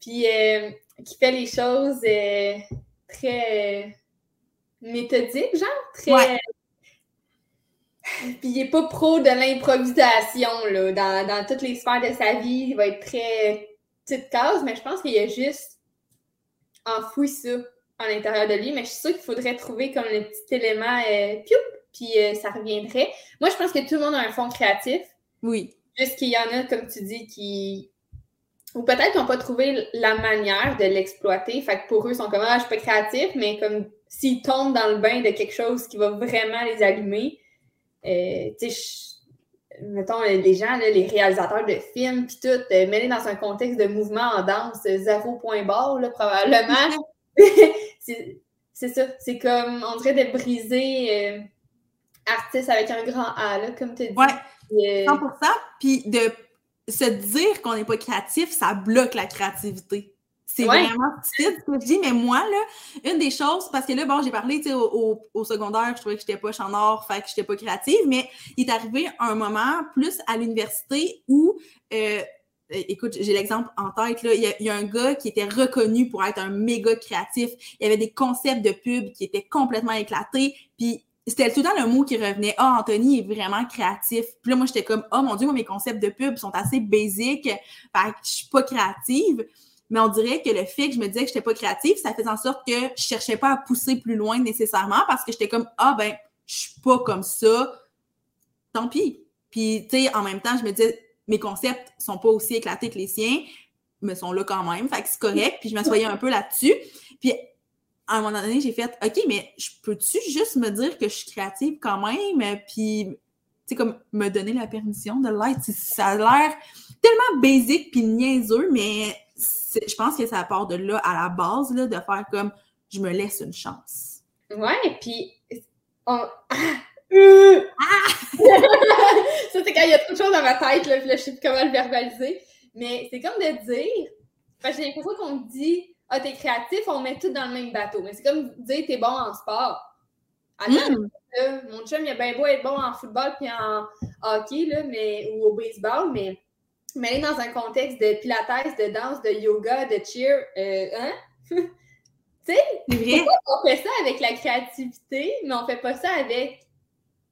Puis, euh, qu'il fait les choses euh, très méthodiques, genre. Très. Puis, il n'est pas pro de l'improvisation, là. Dans, dans toutes les sphères de sa vie, il va être très petite case, mais je pense qu'il a juste enfoui ça à l'intérieur de lui. Mais je suis sûre qu'il faudrait trouver comme le petit élément, pioup, puis euh, ça reviendrait. Moi, je pense que tout le monde a un fond créatif. Oui. Juste qu'il y en a, comme tu dis, qui. Ou peut-être qu'ils n'ont pas trouvé la manière de l'exploiter. Fait que pour eux, ils sont comme Ah, je suis pas créatif, mais comme s'ils tombent dans le bain de quelque chose qui va vraiment les allumer, euh, tu sais, mettons, les gens, les réalisateurs de films, puis tout, euh, mêlés dans un contexte de mouvement en danse, zéro point barre, là, probablement. [LAUGHS] [LAUGHS] c'est ça. C'est comme, on dirait de briser artiste avec un grand A, là, comme tu dis. Ouais, 100%. Puis de se dire qu'on n'est pas créatif, ça bloque la créativité. C'est vraiment stupide ce que je dis, mais moi, là, une des choses, parce que là, bon, j'ai parlé, tu sais, au, au, secondaire, je trouvais que j'étais pas en or, fait que j'étais pas créative, mais il est arrivé un moment plus à l'université où, euh, écoute, j'ai l'exemple en tête, là, il y, a, il y, a, un gars qui était reconnu pour être un méga créatif, il y avait des concepts de pub qui étaient complètement éclatés, puis c'était tout le temps le mot qui revenait. Ah, Anthony est vraiment créatif. Puis là, moi, j'étais comme, oh mon Dieu, moi, mes concepts de pub sont assez basiques. Fait que je suis pas créative. Mais on dirait que le fait que je me disais que j'étais pas créative, ça faisait en sorte que je cherchais pas à pousser plus loin nécessairement parce que j'étais comme, ah, ben, je suis pas comme ça. Tant pis. Puis, tu sais, en même temps, je me disais, mes concepts sont pas aussi éclatés que les siens, mais sont là quand même. Fait que c'est correct. Puis je m'assoyais un peu là-dessus. Puis à un moment donné, j'ai fait OK, mais je peux-tu juste me dire que je suis créative quand même, puis tu sais, comme me donner la permission de l'être. Ça a l'air tellement basique puis niaiseux, mais je pense que ça part de là à la base, là, de faire comme je me laisse une chance. Ouais, puis on... Ah! [LAUGHS] ça, c'est quand il y a trop de choses dans ma tête, là, puis là, je sais plus comment le verbaliser. Mais c'est comme de dire, j'ai l'impression qu'on me dit ah, t'es créatif, on met tout dans le même bateau. Mais c'est comme dire, t'es bon en sport. Hmm. mon chum, il a bien beau être bon en football puis en hockey, là, mais, ou au baseball, mais mêler dans un contexte de pilates, de danse, de yoga, de cheer, euh, hein? [LAUGHS] tu sais, on fait ça avec la créativité, mais on fait pas ça avec,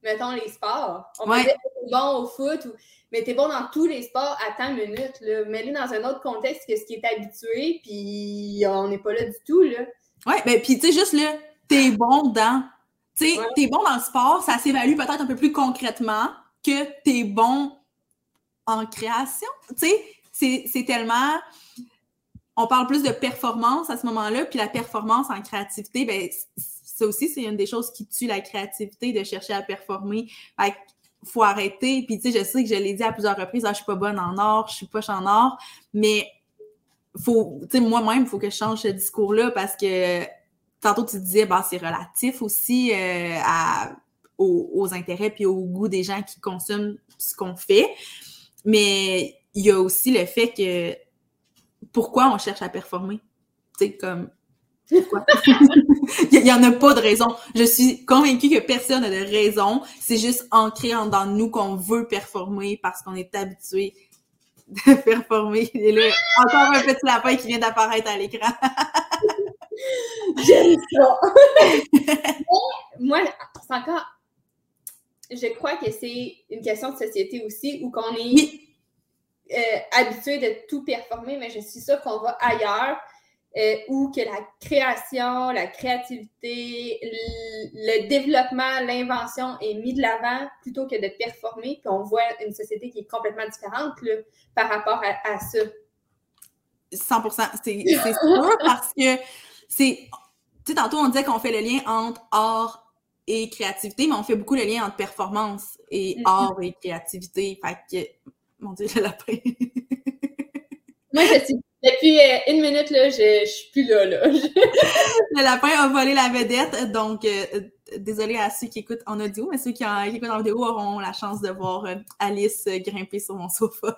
mettons, les sports? On va dire que bon au foot, mais t'es bon dans tous les sports à temps minute, là. Mets-le dans un autre contexte que ce qui est habitué, puis on n'est pas là du tout, là. Ouais, ben, puis tu sais, juste là, t'es bon dans. Tu sais, t'es bon dans le sport, ça s'évalue peut-être un peu plus concrètement que t'es bon en création. Tu sais, c'est tellement. On parle plus de performance à ce moment-là, puis la performance en créativité, ben, ça aussi, c'est une des choses qui tue la créativité de chercher à performer. Fait faut arrêter. Puis, tu sais, je sais que je l'ai dit à plusieurs reprises, ah, je suis pas bonne en or, je suis pas en or, mais faut, tu sais, moi-même, il faut que je change ce discours-là parce que tantôt, tu disais, bah, c'est relatif aussi euh, à, aux, aux, intérêts puis au goût des gens qui consomment ce qu'on fait. Mais il y a aussi le fait que pourquoi on cherche à performer? Tu sais, comme pourquoi? [LAUGHS] il n'y en a pas de raison. Je suis convaincue que personne n'a de raison. C'est juste ancré en dans nous qu'on veut performer parce qu'on est habitué de [LAUGHS] performer. Et là, encore un petit lapin qui vient d'apparaître à l'écran. J'aime ça. [LAUGHS] moi, c'est encore je crois que c'est une question de société aussi où qu'on est euh, habitué de tout performer, mais je suis sûre qu'on va ailleurs euh, où que la création, la créativité, le, développement, l'invention est mis de l'avant plutôt que de performer. Puis on voit une société qui est complètement différente par rapport à, ça. 100% C'est sûr [LAUGHS] parce que c'est. Tu sais, tantôt, on disait qu'on fait le lien entre art et créativité, mais on fait beaucoup le lien entre performance et mm-hmm. art et créativité. Fait que, mon Dieu, le lapin. Moi, je suis, depuis euh, une minute, là, je, je suis plus là, là. le lapin a volé la vedette, donc euh, euh, désolé à ceux qui écoutent en audio, mais ceux qui, écoutent en vidéo auront la chance de voir Alice grimper sur mon sofa. [LAUGHS]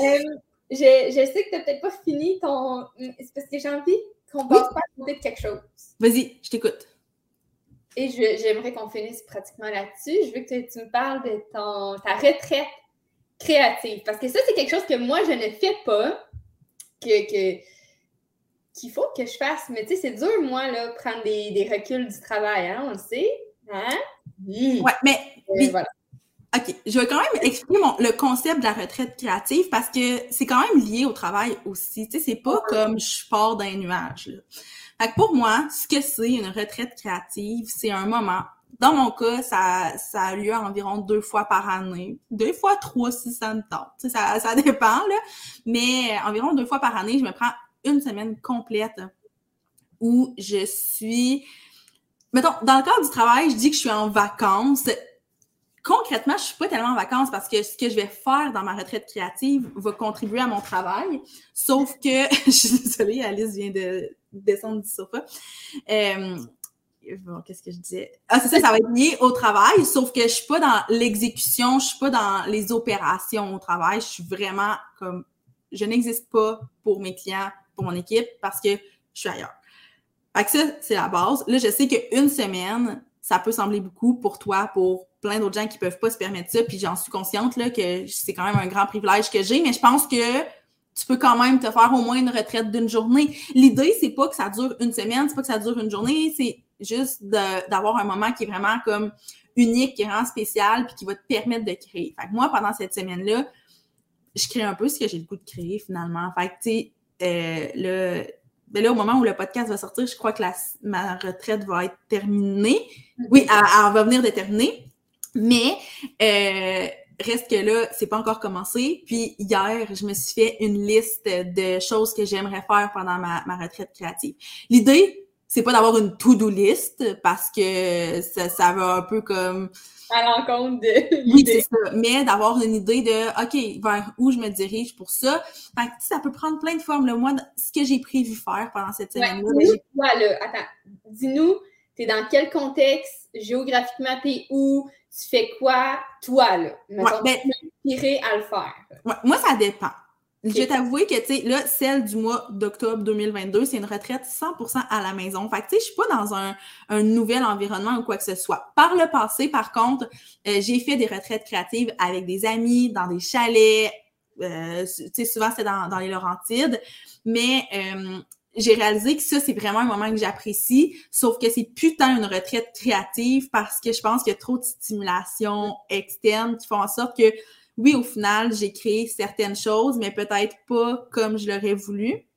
je, je, sais que tu n'as peut-être pas fini ton. C'est parce que j'ai envie qu'on passe pas à côté de quelque chose. Vas-y, je t'écoute. Et j'aimerais qu'on finisse pratiquement là-dessus. Je veux que tu, me parles de ton, ta retraite créative. Parce que ça, c'est quelque chose que moi, je ne fais pas, que, qu'il faut que je fasse. Mais tu sais, c'est dur, moi, là, prendre des, des, reculs du travail, hein, on le sait. Hein? Ouais, mais. Euh, voilà. OK, je vais quand même expliquer le concept de la retraite créative parce que c'est quand même lié au travail aussi. Tu sais, c'est pas comme je pars d'un nuage. Là. Fait que pour moi, ce que c'est une retraite créative, c'est un moment. Dans mon cas, ça, ça a lieu environ deux fois par année. Deux fois trois si ça me tente. Ça, ça [LAUGHS] dépend, là. Mais environ deux fois par année, je me prends une semaine complète où je suis... Mettons, dans le cadre du travail, je dis que je suis en vacances concrètement, je suis pas tellement en vacances parce que ce que je vais faire dans ma retraite créative va contribuer à mon travail. Sauf que, [LAUGHS] je suis désolée, Alice vient de descendre du sofa. Euh, qu'est-ce que je disais? Ah, c'est ça, ça va être lié au travail, sauf que je suis pas dans l'exécution, je suis pas dans les opérations au travail. Je suis vraiment comme, je n'existe pas pour mes clients, pour mon équipe, parce que je suis ailleurs. Fait que ça, c'est la base. Là, je sais qu'une semaine, ça peut sembler beaucoup pour toi, pour plein d'autres gens qui peuvent pas se permettre ça, puis j'en suis consciente là, que c'est quand même un grand privilège que j'ai, mais je pense que tu peux quand même te faire au moins une retraite d'une journée. L'idée, c'est pas que ça dure une semaine, c'est pas que ça dure une journée, c'est juste d'avoir un moment qui est vraiment comme unique, qui est vraiment spécial, puis qui va te permettre de créer. Fait que moi, pendant cette semaine-là, je crée un peu ce que j'ai le goût de créer finalement. Fait que, tu sais, euh, ben là, au moment où le podcast va sortir, je crois que la, ma retraite va être terminée. Oui, elle, elle va venir de terminer. Mais euh, reste que là, c'est pas encore commencé. Puis hier, je me suis fait une liste de choses que j'aimerais faire pendant ma, ma retraite créative. L'idée, c'est pas d'avoir une to-do list parce que ça, ça va un peu comme à l'encontre de Oui, c'est ça. Mais d'avoir une idée de OK, vers où je me dirige pour ça. Fait que, ça peut prendre plein de formes. le Moi, ce que j'ai prévu faire pendant cette semaine-là. Ouais, attends, dis-nous, t'es dans quel contexte, géographiquement, t'es où, tu fais quoi, toi, là? ouais, ben, à le faire. moi, ça dépend. Je vais t'avouer que, tu sais, là, celle du mois d'octobre 2022, c'est une retraite 100% à la maison. Fait que, tu sais, je suis pas dans un, un, nouvel environnement ou quoi que ce soit. Par le passé, par contre, euh, j'ai fait des retraites créatives avec des amis, dans des chalets. Euh, tu sais, souvent, c'était dans, dans les Laurentides. Mais euh, j'ai réalisé que ça, c'est vraiment un moment que j'apprécie, sauf que c'est putain une retraite créative parce que je pense qu'il y a trop de stimulation externe qui font en sorte que oui, au final, j'ai créé certaines choses, mais peut-être pas comme je l'aurais voulu.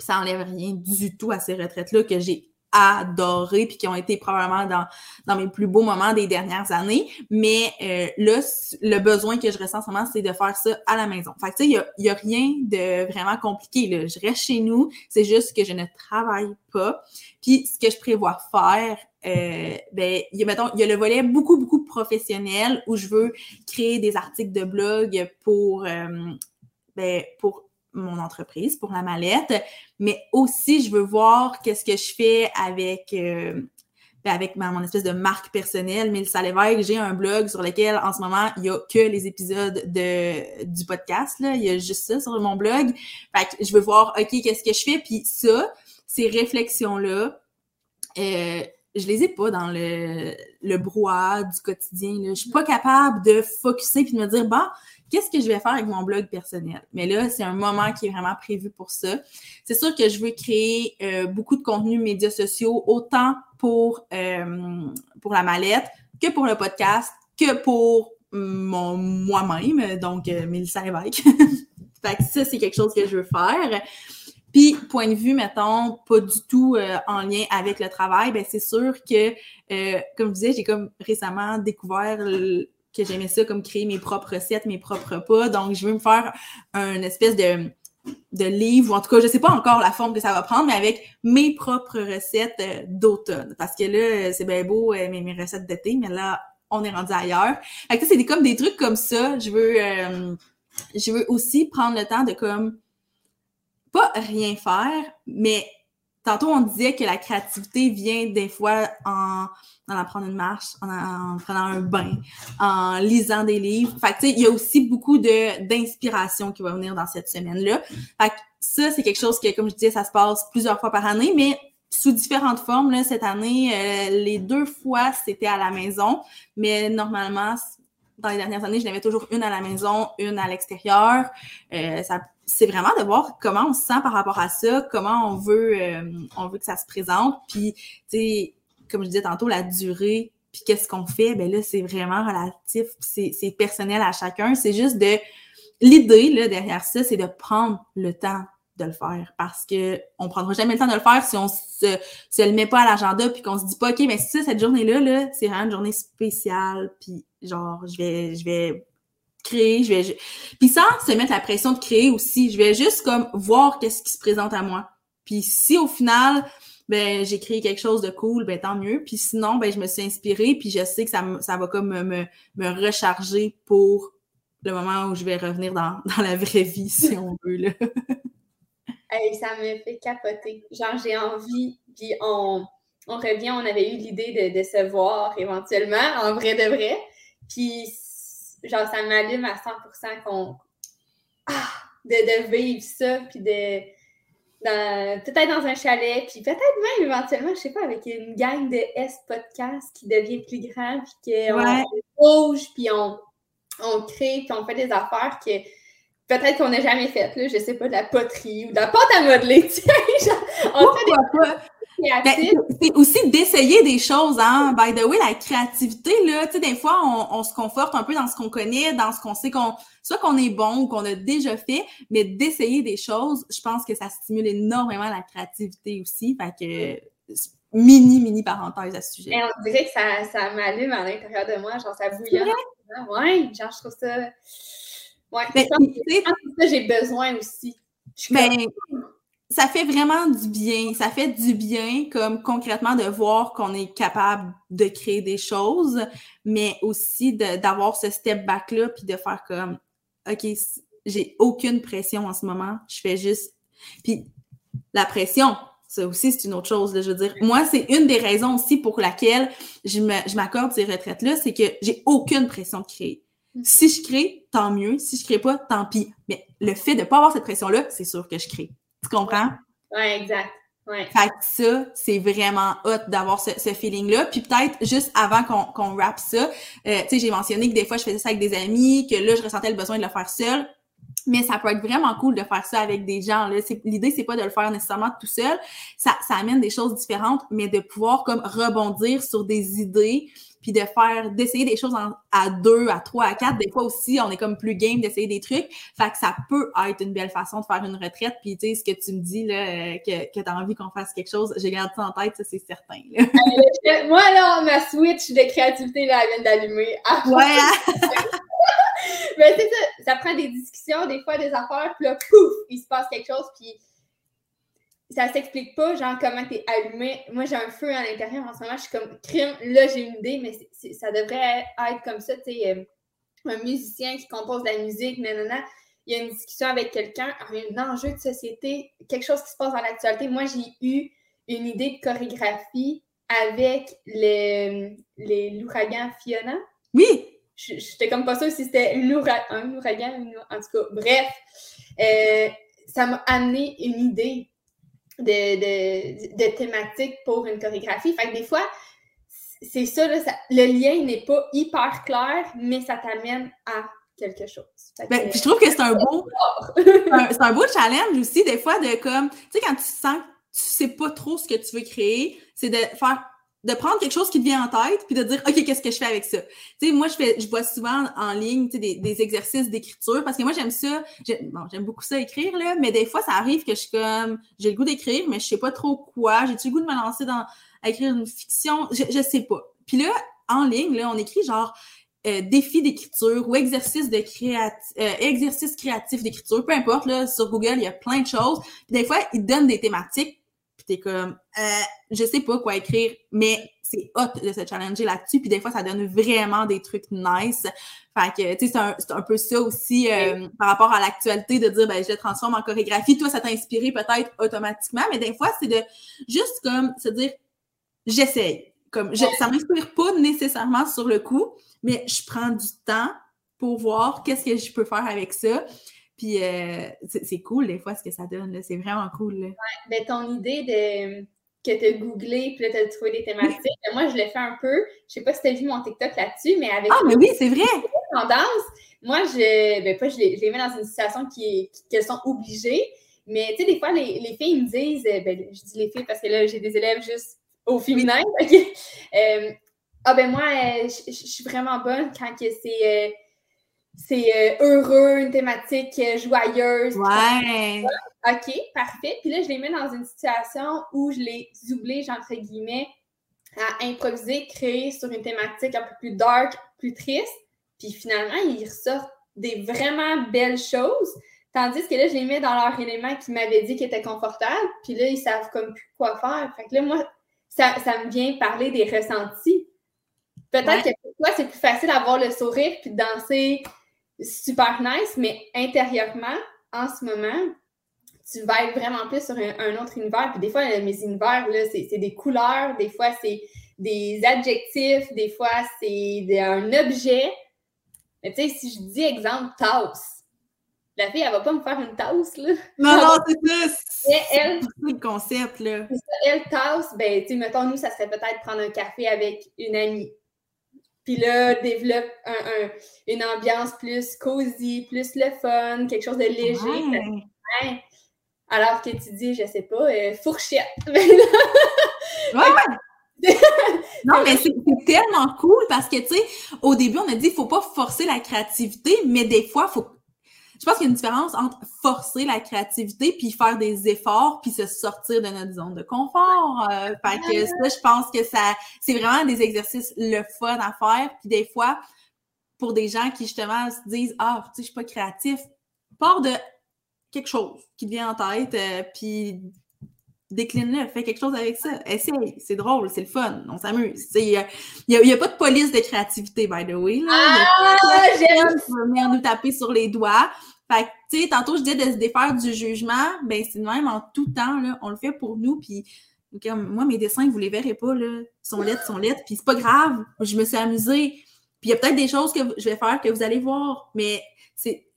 Ça enlève rien du tout à ces retraites-là que j'ai adoré puis qui ont été probablement dans, dans mes plus beaux moments des dernières années. Mais euh, là, le besoin que je ressens en ce moment, c'est de faire ça à la maison. Fait que tu sais, il y a, a, rien de vraiment compliqué. Là. Je reste chez nous, c'est juste que je ne travaille pas. Puis ce que je prévois faire, euh, ben, il y a, mettons, il y a le volet beaucoup, beaucoup professionnel où je veux créer des articles de blog pour, euh, ben, pour mon entreprise, pour la mallette, mais aussi je veux voir qu'est-ce que je fais avec euh, ben, avec ma, mon espèce de marque personnelle. Mélissa Lévesque, j'ai un blog sur lequel en ce moment, il y a que les épisodes de, du podcast. Là. Il y a juste ça sur mon blog. Fait que je veux voir, OK, qu'est-ce que je fais? Puis ça, ces réflexions-là, euh, je les ai pas dans le, le brouhaha du quotidien. Là. Je suis pas capable de focuser puis de me dire, bon, qu'est-ce que je vais faire avec mon blog personnel? Mais là, c'est un moment qui est vraiment prévu pour ça. C'est sûr que je veux créer euh, beaucoup de contenus médias sociaux, autant pour, euh, pour la mallette que pour le podcast, que pour mon moi-même, donc euh, Mélissa Lévesque. [LAUGHS] fait que ça, c'est quelque chose que je veux faire. Puis, point de vue, mettons, pas du tout euh, en lien avec le travail, ben c'est sûr que, euh, comme je disais, j'ai comme récemment découvert que j'aimais ça, comme créer mes propres recettes, mes propres repas. Donc, je veux me faire un espèce de, de livre, ou en tout cas, je sais pas encore la forme que ça va prendre, mais avec mes propres recettes euh, d'automne. Parce que là, c'est bien beau, mes, mes recettes d'été, mais là, on est rendu ailleurs. Fait que c'est comme des trucs comme ça. Je veux, je veux aussi prendre le temps de comme pas rien faire, mais tantôt on disait que la créativité vient des fois en, en une marche, en, prenant un bain, en lisant des livres. Fait que il y a aussi beaucoup d'inspiration qui va venir dans cette semaine-là. Fait ça, c'est quelque chose que, comme je disais, ça se passe plusieurs fois par année, mais sous différentes formes. Cette année, euh, les deux fois, c'était à la maison, mais normalement, dans les dernières années, je n'avais toujours une à la maison, une à l'extérieur. Euh, c'est vraiment de voir comment on se sent par rapport à ça, comment on veut, euh, on veut que ça se présente. Puis, tu sais, comme je disais tantôt, la durée, puis qu'est-ce qu'on fait, ben là, c'est vraiment relatif, c'est personnel à chacun. C'est juste de... L'idée, là, derrière ça, c'est de prendre le temps de le faire parce que on prendra jamais le temps de le faire si on se, se le met pas à l'agenda puis qu'on se dit pas OK mais ça cette journée là là c'est vraiment une journée spéciale puis genre je vais je vais créer, je vais puis sans se mettre la pression de créer aussi, je vais juste comme voir qu'est-ce qui se présente à moi. Puis si au final ben j'ai créé quelque chose de cool, ben tant mieux. Puis sinon ben je me suis inspirée puis je sais que ça, ça va comme me, me, recharger pour le moment où je vais revenir dans, [LAUGHS] dans la vraie vie si on veut là. [LAUGHS] ça me fait capoter. Genre j'ai envie puis on on revient, on avait eu l'idée de se voir éventuellement en vrai de vrai. Puis genre, ça m'allume à 100% qu'on. Ah, de, de, vivre ça, puis de. Peut-être dans un chalet, puis peut-être même éventuellement, je sais pas, avec une gang de S podcast qui devient plus grand, puis qu'on bouge, puis on, on crée, puis on fait des affaires que peut-être qu'on n'a jamais faites, là, je sais pas, de la poterie ou de la pâte à modeler, [LAUGHS] tu sais, on fait des... Ben, c'est aussi d'essayer des choses, hein. By the way, la créativité, là, tu sais, des fois, on, se conforte un peu dans ce qu'on connaît, dans ce qu'on sait qu'on, soit qu'on est bon ou qu'on a déjà fait, mais d'essayer des choses, je pense que ça stimule énormément la créativité aussi. Fait que, mini, mini parenthèse à ce sujet. Et on dirait que ça, ça m'allume à l'intérieur de moi, genre ça bouillonne. Ouais, genre je trouve ça. Ouais, ben, je pense que ça, j'ai besoin aussi. Je ben, ça fait vraiment du bien. Ça fait du bien, comme concrètement, de voir qu'on est capable de créer des choses, mais aussi d'avoir ce step back-là, puis de faire comme, OK, j'ai aucune pression en ce moment. Je fais juste. Puis la pression, ça aussi, c'est une autre chose. Là, je veux dire, moi, c'est une des raisons aussi pour laquelle je m'accorde ces retraites-là, c'est que j'ai aucune pression de créer. Mm. Si je crée, tant mieux. Si je crée pas, tant pis. Mais le fait de pas avoir cette pression-là, c'est sûr que je crée. Tu comprends? Oui, exact. Ouais. Fait que ça, c'est vraiment hot d'avoir ce, feeling-là. Puis peut-être juste avant qu'on qu'on rappe ça, euh, tu sais, j'ai mentionné que des fois, je faisais ça avec des amis, que là, je ressentais le besoin de le faire seul. Mais ça peut être vraiment cool de faire ça avec des gens. L'idée, c'est pas de le faire nécessairement tout seul. Ça, ça amène des choses différentes, mais de pouvoir comme rebondir sur des idées puis de faire, d'essayer des choses à deux, à trois, à quatre. Des fois aussi, on est comme plus game d'essayer des trucs. Fait que ça peut être une belle façon de faire une retraite. Puis tu sais, ce que tu me dis, là, euh, que, que tu as envie qu'on fasse quelque chose, j'ai gardé ça en tête, ça c'est certain. [LAUGHS] Moi, là, ma switch de créativité, là, elle vient d'allumer. Ah, [LAUGHS] ouais! Mais c'est ça, ça prend des discussions, des fois des affaires, puis là, pouf, il se passe quelque chose, puis ça s'explique pas, genre, comment t'es allumé. Moi, j'ai un feu à l'intérieur en ce moment, je suis comme, crime, là, j'ai une idée, mais ça devrait être comme ça, tu sais, euh, un musicien qui compose de la musique, nanana, il y a une discussion avec quelqu'un, un enjeu de société, quelque chose qui se passe dans l'actualité. Moi, j'ai eu une idée de chorégraphie avec les, l'ouragan Fiona. Oui! J'étais comme pas sûre si c'était un ouragan, en tout cas, bref. Euh, ça m'a amené une idée de, de, thématique pour une chorégraphie. Fait que des fois, c'est ça, le lien n'est pas hyper clair, mais ça t'amène à quelque chose. Ben, puis je trouve que c'est un beau [LAUGHS] [LAUGHS] c'est un, beau challenge aussi, des fois, de comme, tu sais, quand tu sens que tu sais pas trop ce que tu veux créer, c'est de faire de prendre quelque chose qui vient en tête puis de dire OK, qu'est-ce que je fais avec ça? Tu sais moi je fais je vois souvent en ligne des, des exercices d'écriture parce que moi j'aime ça bon, j'aime beaucoup ça écrire là, mais des fois ça arrive que je suis comme j'ai le goût d'écrire mais je sais pas trop quoi, j'ai-tu le goût de me lancer dans à écrire une fiction, je je sais pas. Puis là en ligne là, on écrit genre euh, défi d'écriture ou exercice de créati euh, exercice créatif d'écriture, peu importe là, sur Google, il y a plein de choses. Puis des fois, ils donnent des thématiques t'es comme, euh, je sais pas quoi écrire, mais c'est hot de se challenger là-dessus. Puis des fois, ça donne vraiment des trucs nice. Fait que, tu sais, c'est un, un, peu ça aussi euh, par rapport à l'actualité de dire, ben, je le transforme en chorégraphie. Toi, ça t'a inspiré peut-être automatiquement, mais des fois, c'est de juste comme se dire, j'essaye. Comme, je, ça m'inspire pas nécessairement sur le coup, mais je prends du temps pour voir qu'est-ce que je peux faire avec ça. Puis euh, c'est cool des fois ce que ça donne, c'est vraiment cool. Là. Ouais, ben, ton idée de que tu as googlé puis là tu as trouvé des thématiques, moi je l'ai fait un peu. Je sais pas si tu as vu mon TikTok là-dessus, mais avec Ah mais oui, c'est vrai. [LAUGHS] Tendance, moi je ben pas je les, mets dans une situation qui, qu'elles sont obligées, mais tu sais des fois les, les, filles me disent euh, ben je dis les filles parce que là j'ai des élèves juste au féminin. [LAUGHS] Euh, ah ben moi je suis vraiment bonne quand c'est c'est euh, heureux, une thématique euh, joyeuse. Ouais. OK, parfait. Puis là, je les mets dans une situation où je les oblige, entre guillemets, à improviser, créer sur une thématique un peu plus dark, plus triste. Puis finalement, ils ressortent des vraiment belles choses. Tandis que là, je les mets dans leur élément qui m'avait dit qu'ils étaient confortables. Puis là, ils savent comme plus quoi faire. Fait que là, moi, ça, me vient parler des ressentis. Peut-être que pour toi, c'est plus facile d'avoir le sourire puis de danser super nice, mais intérieurement, en ce moment, tu vas être vraiment plus sur un, autre univers. Puis des fois, mes univers, là, c'est des couleurs, des fois, c'est des adjectifs, des fois, c'est un objet. Mais tu sais, si je dis exemple, tasse, la fille, elle va pas me faire une tasse, là. Non, non, c'est ça. C'est elle. le concept, là. Elle, tasse, ben, tu sais, mettons, nous, ça serait peut-être prendre un café avec une amie. Puis là, développe une ambiance plus cosy, plus le fun, quelque chose de léger. Alors que tu dis, je sais pas, euh, fourchette. [LAUGHS] ouais. [LAUGHS] non, mais c'est tellement cool parce que, tu sais, au début, on a dit, il faut pas forcer la créativité, mais des fois, il faut je pense qu'il y a une différence entre forcer la créativité puis faire des efforts puis se sortir de notre zone de confort. Euh, fait que ça, je pense que ça, c'est vraiment des exercices le fun à faire. Puis des fois, pour des gens qui justement se disent ah, tu sais, je suis pas créatif, part de quelque chose qui te vient en tête, euh, puis décline-le, fais quelque chose avec ça. Essaye, c'est drôle, c'est le fun, on s'amuse. Il n'y a, pas de police de créativité, by the way. Là. Ah, j'aime venir nous taper sur les doigts. Fait que, tu sais, tantôt, je disais de se défaire du jugement, ben c'est même en tout temps, là, on le fait pour nous, puis comme, moi, mes dessins, vous les verrez pas, là, sont lettres, sont lettres, puis c'est pas grave, je me suis amusée. Puis il y a peut-être des choses que je vais faire que vous allez voir, mais c'est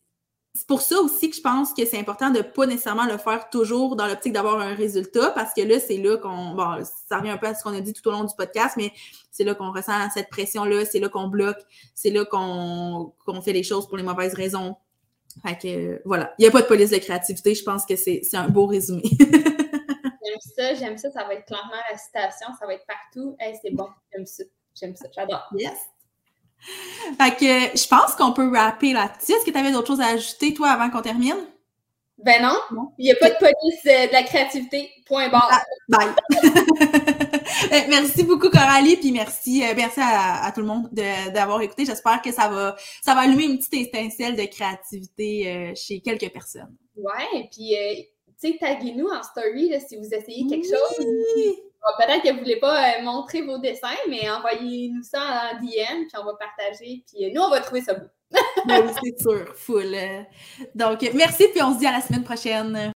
c'est pour ça aussi que je pense que c'est important de pas nécessairement le faire toujours dans l'optique d'avoir un résultat, parce que là, c'est là qu'on. Bon, ça revient un peu à ce qu'on a dit tout au long du podcast, mais c'est là qu'on ressent cette pression-là, c'est là qu'on bloque, c'est là qu'on fait les choses pour les mauvaises raisons. Fait que voilà. Il n'y a pas de police de créativité, je pense que c'est un beau résumé. [LAUGHS] j'aime ça, j'aime ça, ça va être clairement la citation, ça va être partout. Hey, c'est bon, j'aime ça. J'aime ça, j'adore. Yes. Fait que je pense qu'on peut rapper là-dessus. Est-ce que tu avais d'autres choses à ajouter, toi, avant qu'on termine? Ben non. Il n'y a pas de police euh, de la créativité. Point barre. Ah, bye. [LAUGHS] Eh, merci beaucoup, Coralie, puis merci, euh, merci à, tout le monde d'avoir écouté. J'espère que ça va, ça va allumer une petite étincelle de créativité euh, chez quelques personnes. Ouais, puis tu sais, taguez-nous en story si vous essayez quelque chose. Peut-être que vous ne voulez pas euh, montrer vos dessins, mais envoyez-nous ça en DM, puis on va partager. Puis euh, nous, on va trouver ça beau. [LAUGHS] oui, c'est sûr, full. Donc, merci, puis on se dit à la semaine prochaine.